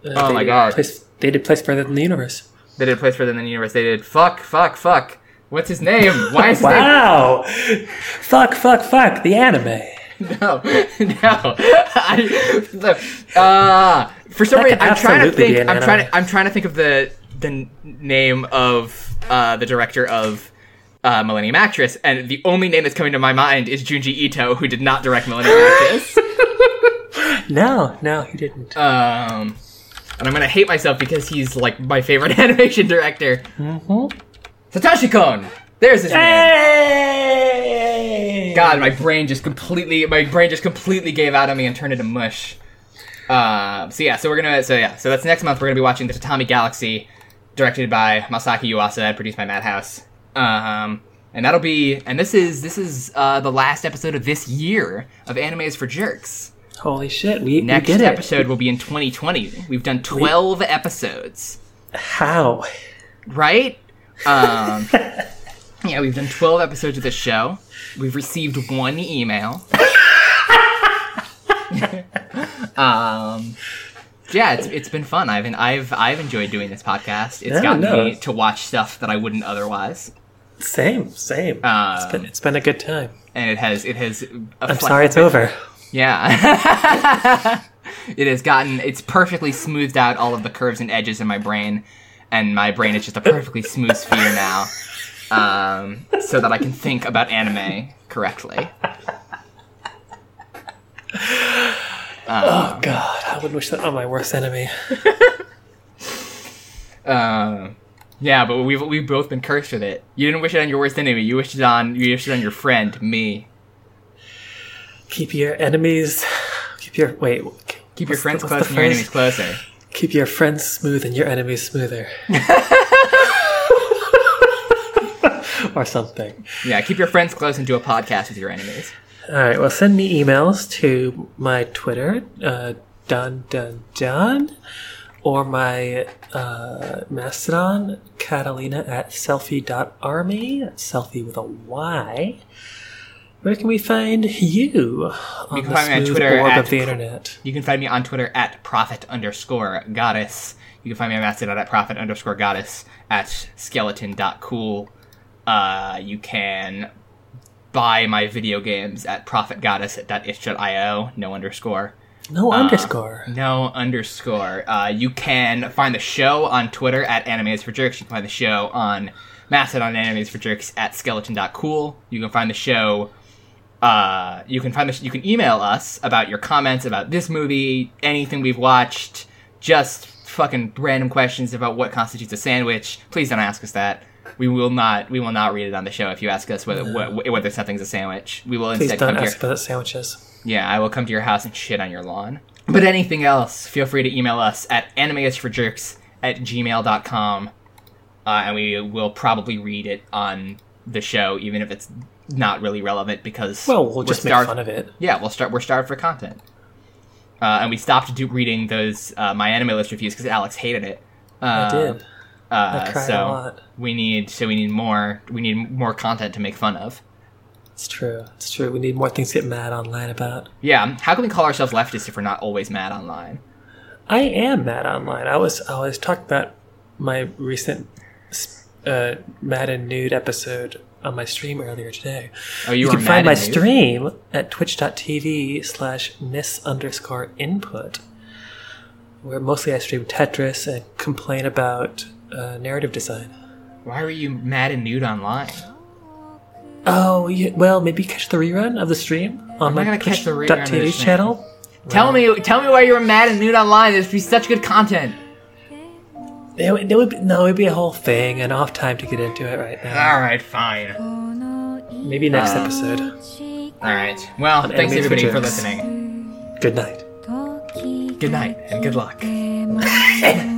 uh, Oh my God. Place, they did place further than the universe. they did Place Further Than the Universe. They did fuck, fuck, fuck. What's his name? <laughs> Why is his name? Wow! <laughs> fuck, fuck, fuck! The anime. No, <laughs> no. I, uh, for some That reason, I'm trying to think. I'm trying anime. to. I'm trying to think of the the name of uh, the director of uh, Millennium Actress, and the only name that's coming to my mind is Junji Ito, who did not direct Millennium Actress. No, no, he didn't. Um, and I'm gonna hate myself because he's like my favorite <laughs> animation director. Mm-hmm. Satoshi Kon. There's his name. Hey! God, my brain just completely my brain just completely gave out on me and turned into mush. Uh, so yeah, so we're gonna so yeah, so that's next month we're gonna be watching the Tatami Galaxy, directed by Masaki Yuasa, produced by Madhouse. Um, and that'll be and this is this is uh, the last episode of this year of Animes for Jerks. Holy shit, we, Next we episode will be in 2020. We've done 12 episodes, How? right? Um, <laughs> yeah, we've done 12 episodes of this show. We've received one email. <laughs> um, yeah, it's, it's been fun. I've I've I've enjoyed doing this podcast. It's Yeah, gotten no. me to watch stuff that I wouldn't otherwise, Same, same. Um, it's, been, it's been a good time. and it has it has. I'm sorry it's over. Yeah. <laughs> it has gotten it's perfectly smoothed out all of the curves and edges in my brain, and my brain is just a perfectly smooth sphere now. Um, so that I can think about anime correctly. Oh god, I would wish that on my worst enemy. <laughs> Um, yeah, but we've we've both been cursed with it. You didn't wish it on your worst enemy. You wished it on you wished it on your friend, me. Keep your enemies. Keep your wait. Keep your friends the- close and your enemies closer. Keep your friends smooth and your enemies smoother. <laughs> or something. Yeah, keep your friends close and do a podcast with your enemies. All right. Well, send me emails to my Twitter, uh, dun dun dun, or my uh, Mastodon, Catalina at selfie.army. Selfie with a Y. Where can we find you on can the find me on Twitter orb at of the internet? You can find me on Twitter at prophet underscore goddess. You can find me on Mastodon at prophet underscore goddess at skeleton.cool. Uh, you can buy my video games at prophetgoddess.itch.io, no underscore. No underscore. No underscore. Uh, you can find the show on Twitter at Animes for Jerks. You can find the show on Mastodon Animes for Jerks at skeleton.cool. You can find the show. Uh, you can find the. You can email us about your comments about this movie, anything we've watched, just fucking random questions about what constitutes a sandwich. Please don't ask us that. We will not. We will not read it on the show if you ask us whether wh- whether something's a sandwich. We will Please instead come don't here. ask about sandwiches. Yeah, I will come to your house and shit on your lawn. But anything else, feel free to email us at animeisforjerks at gmail.com. Uh, and we will probably read it on the show, even if it's not really relevant because Well, we'll just make fun of it. Yeah, we'll start. We're starved for content. Uh, and we stopped do, reading those uh, my anime list reviews because Alex hated it. Uh, I did. Uh, I cried so a lot. we need so we need more we need more content to make fun of. It's true. It's true. We need more things to get mad online about. Yeah, how can we call ourselves leftists if we're not always mad online? I am mad online. I was I was talking about my recent uh, Mad and Nude episode on my stream earlier today. Oh, you, You, can find my nude? stream at twitch.tv slash miss underscore input, where mostly I stream Tetris and complain about uh, narrative design. Why were you mad and nude online? Oh, yeah, well, maybe catch the rerun of the stream on I my gonna catch the rerun of twitch.tv channel. Tell me, tell me why you were mad and nude online. This would be such good content. It, would- it would be, no, it'd be a whole thing, and I'll have time to get into it right now. All right, fine. Maybe next Uh, episode. All right. Well, thanks Animes for everybody for Jerks. listening. Good night. Good night and good luck. <laughs>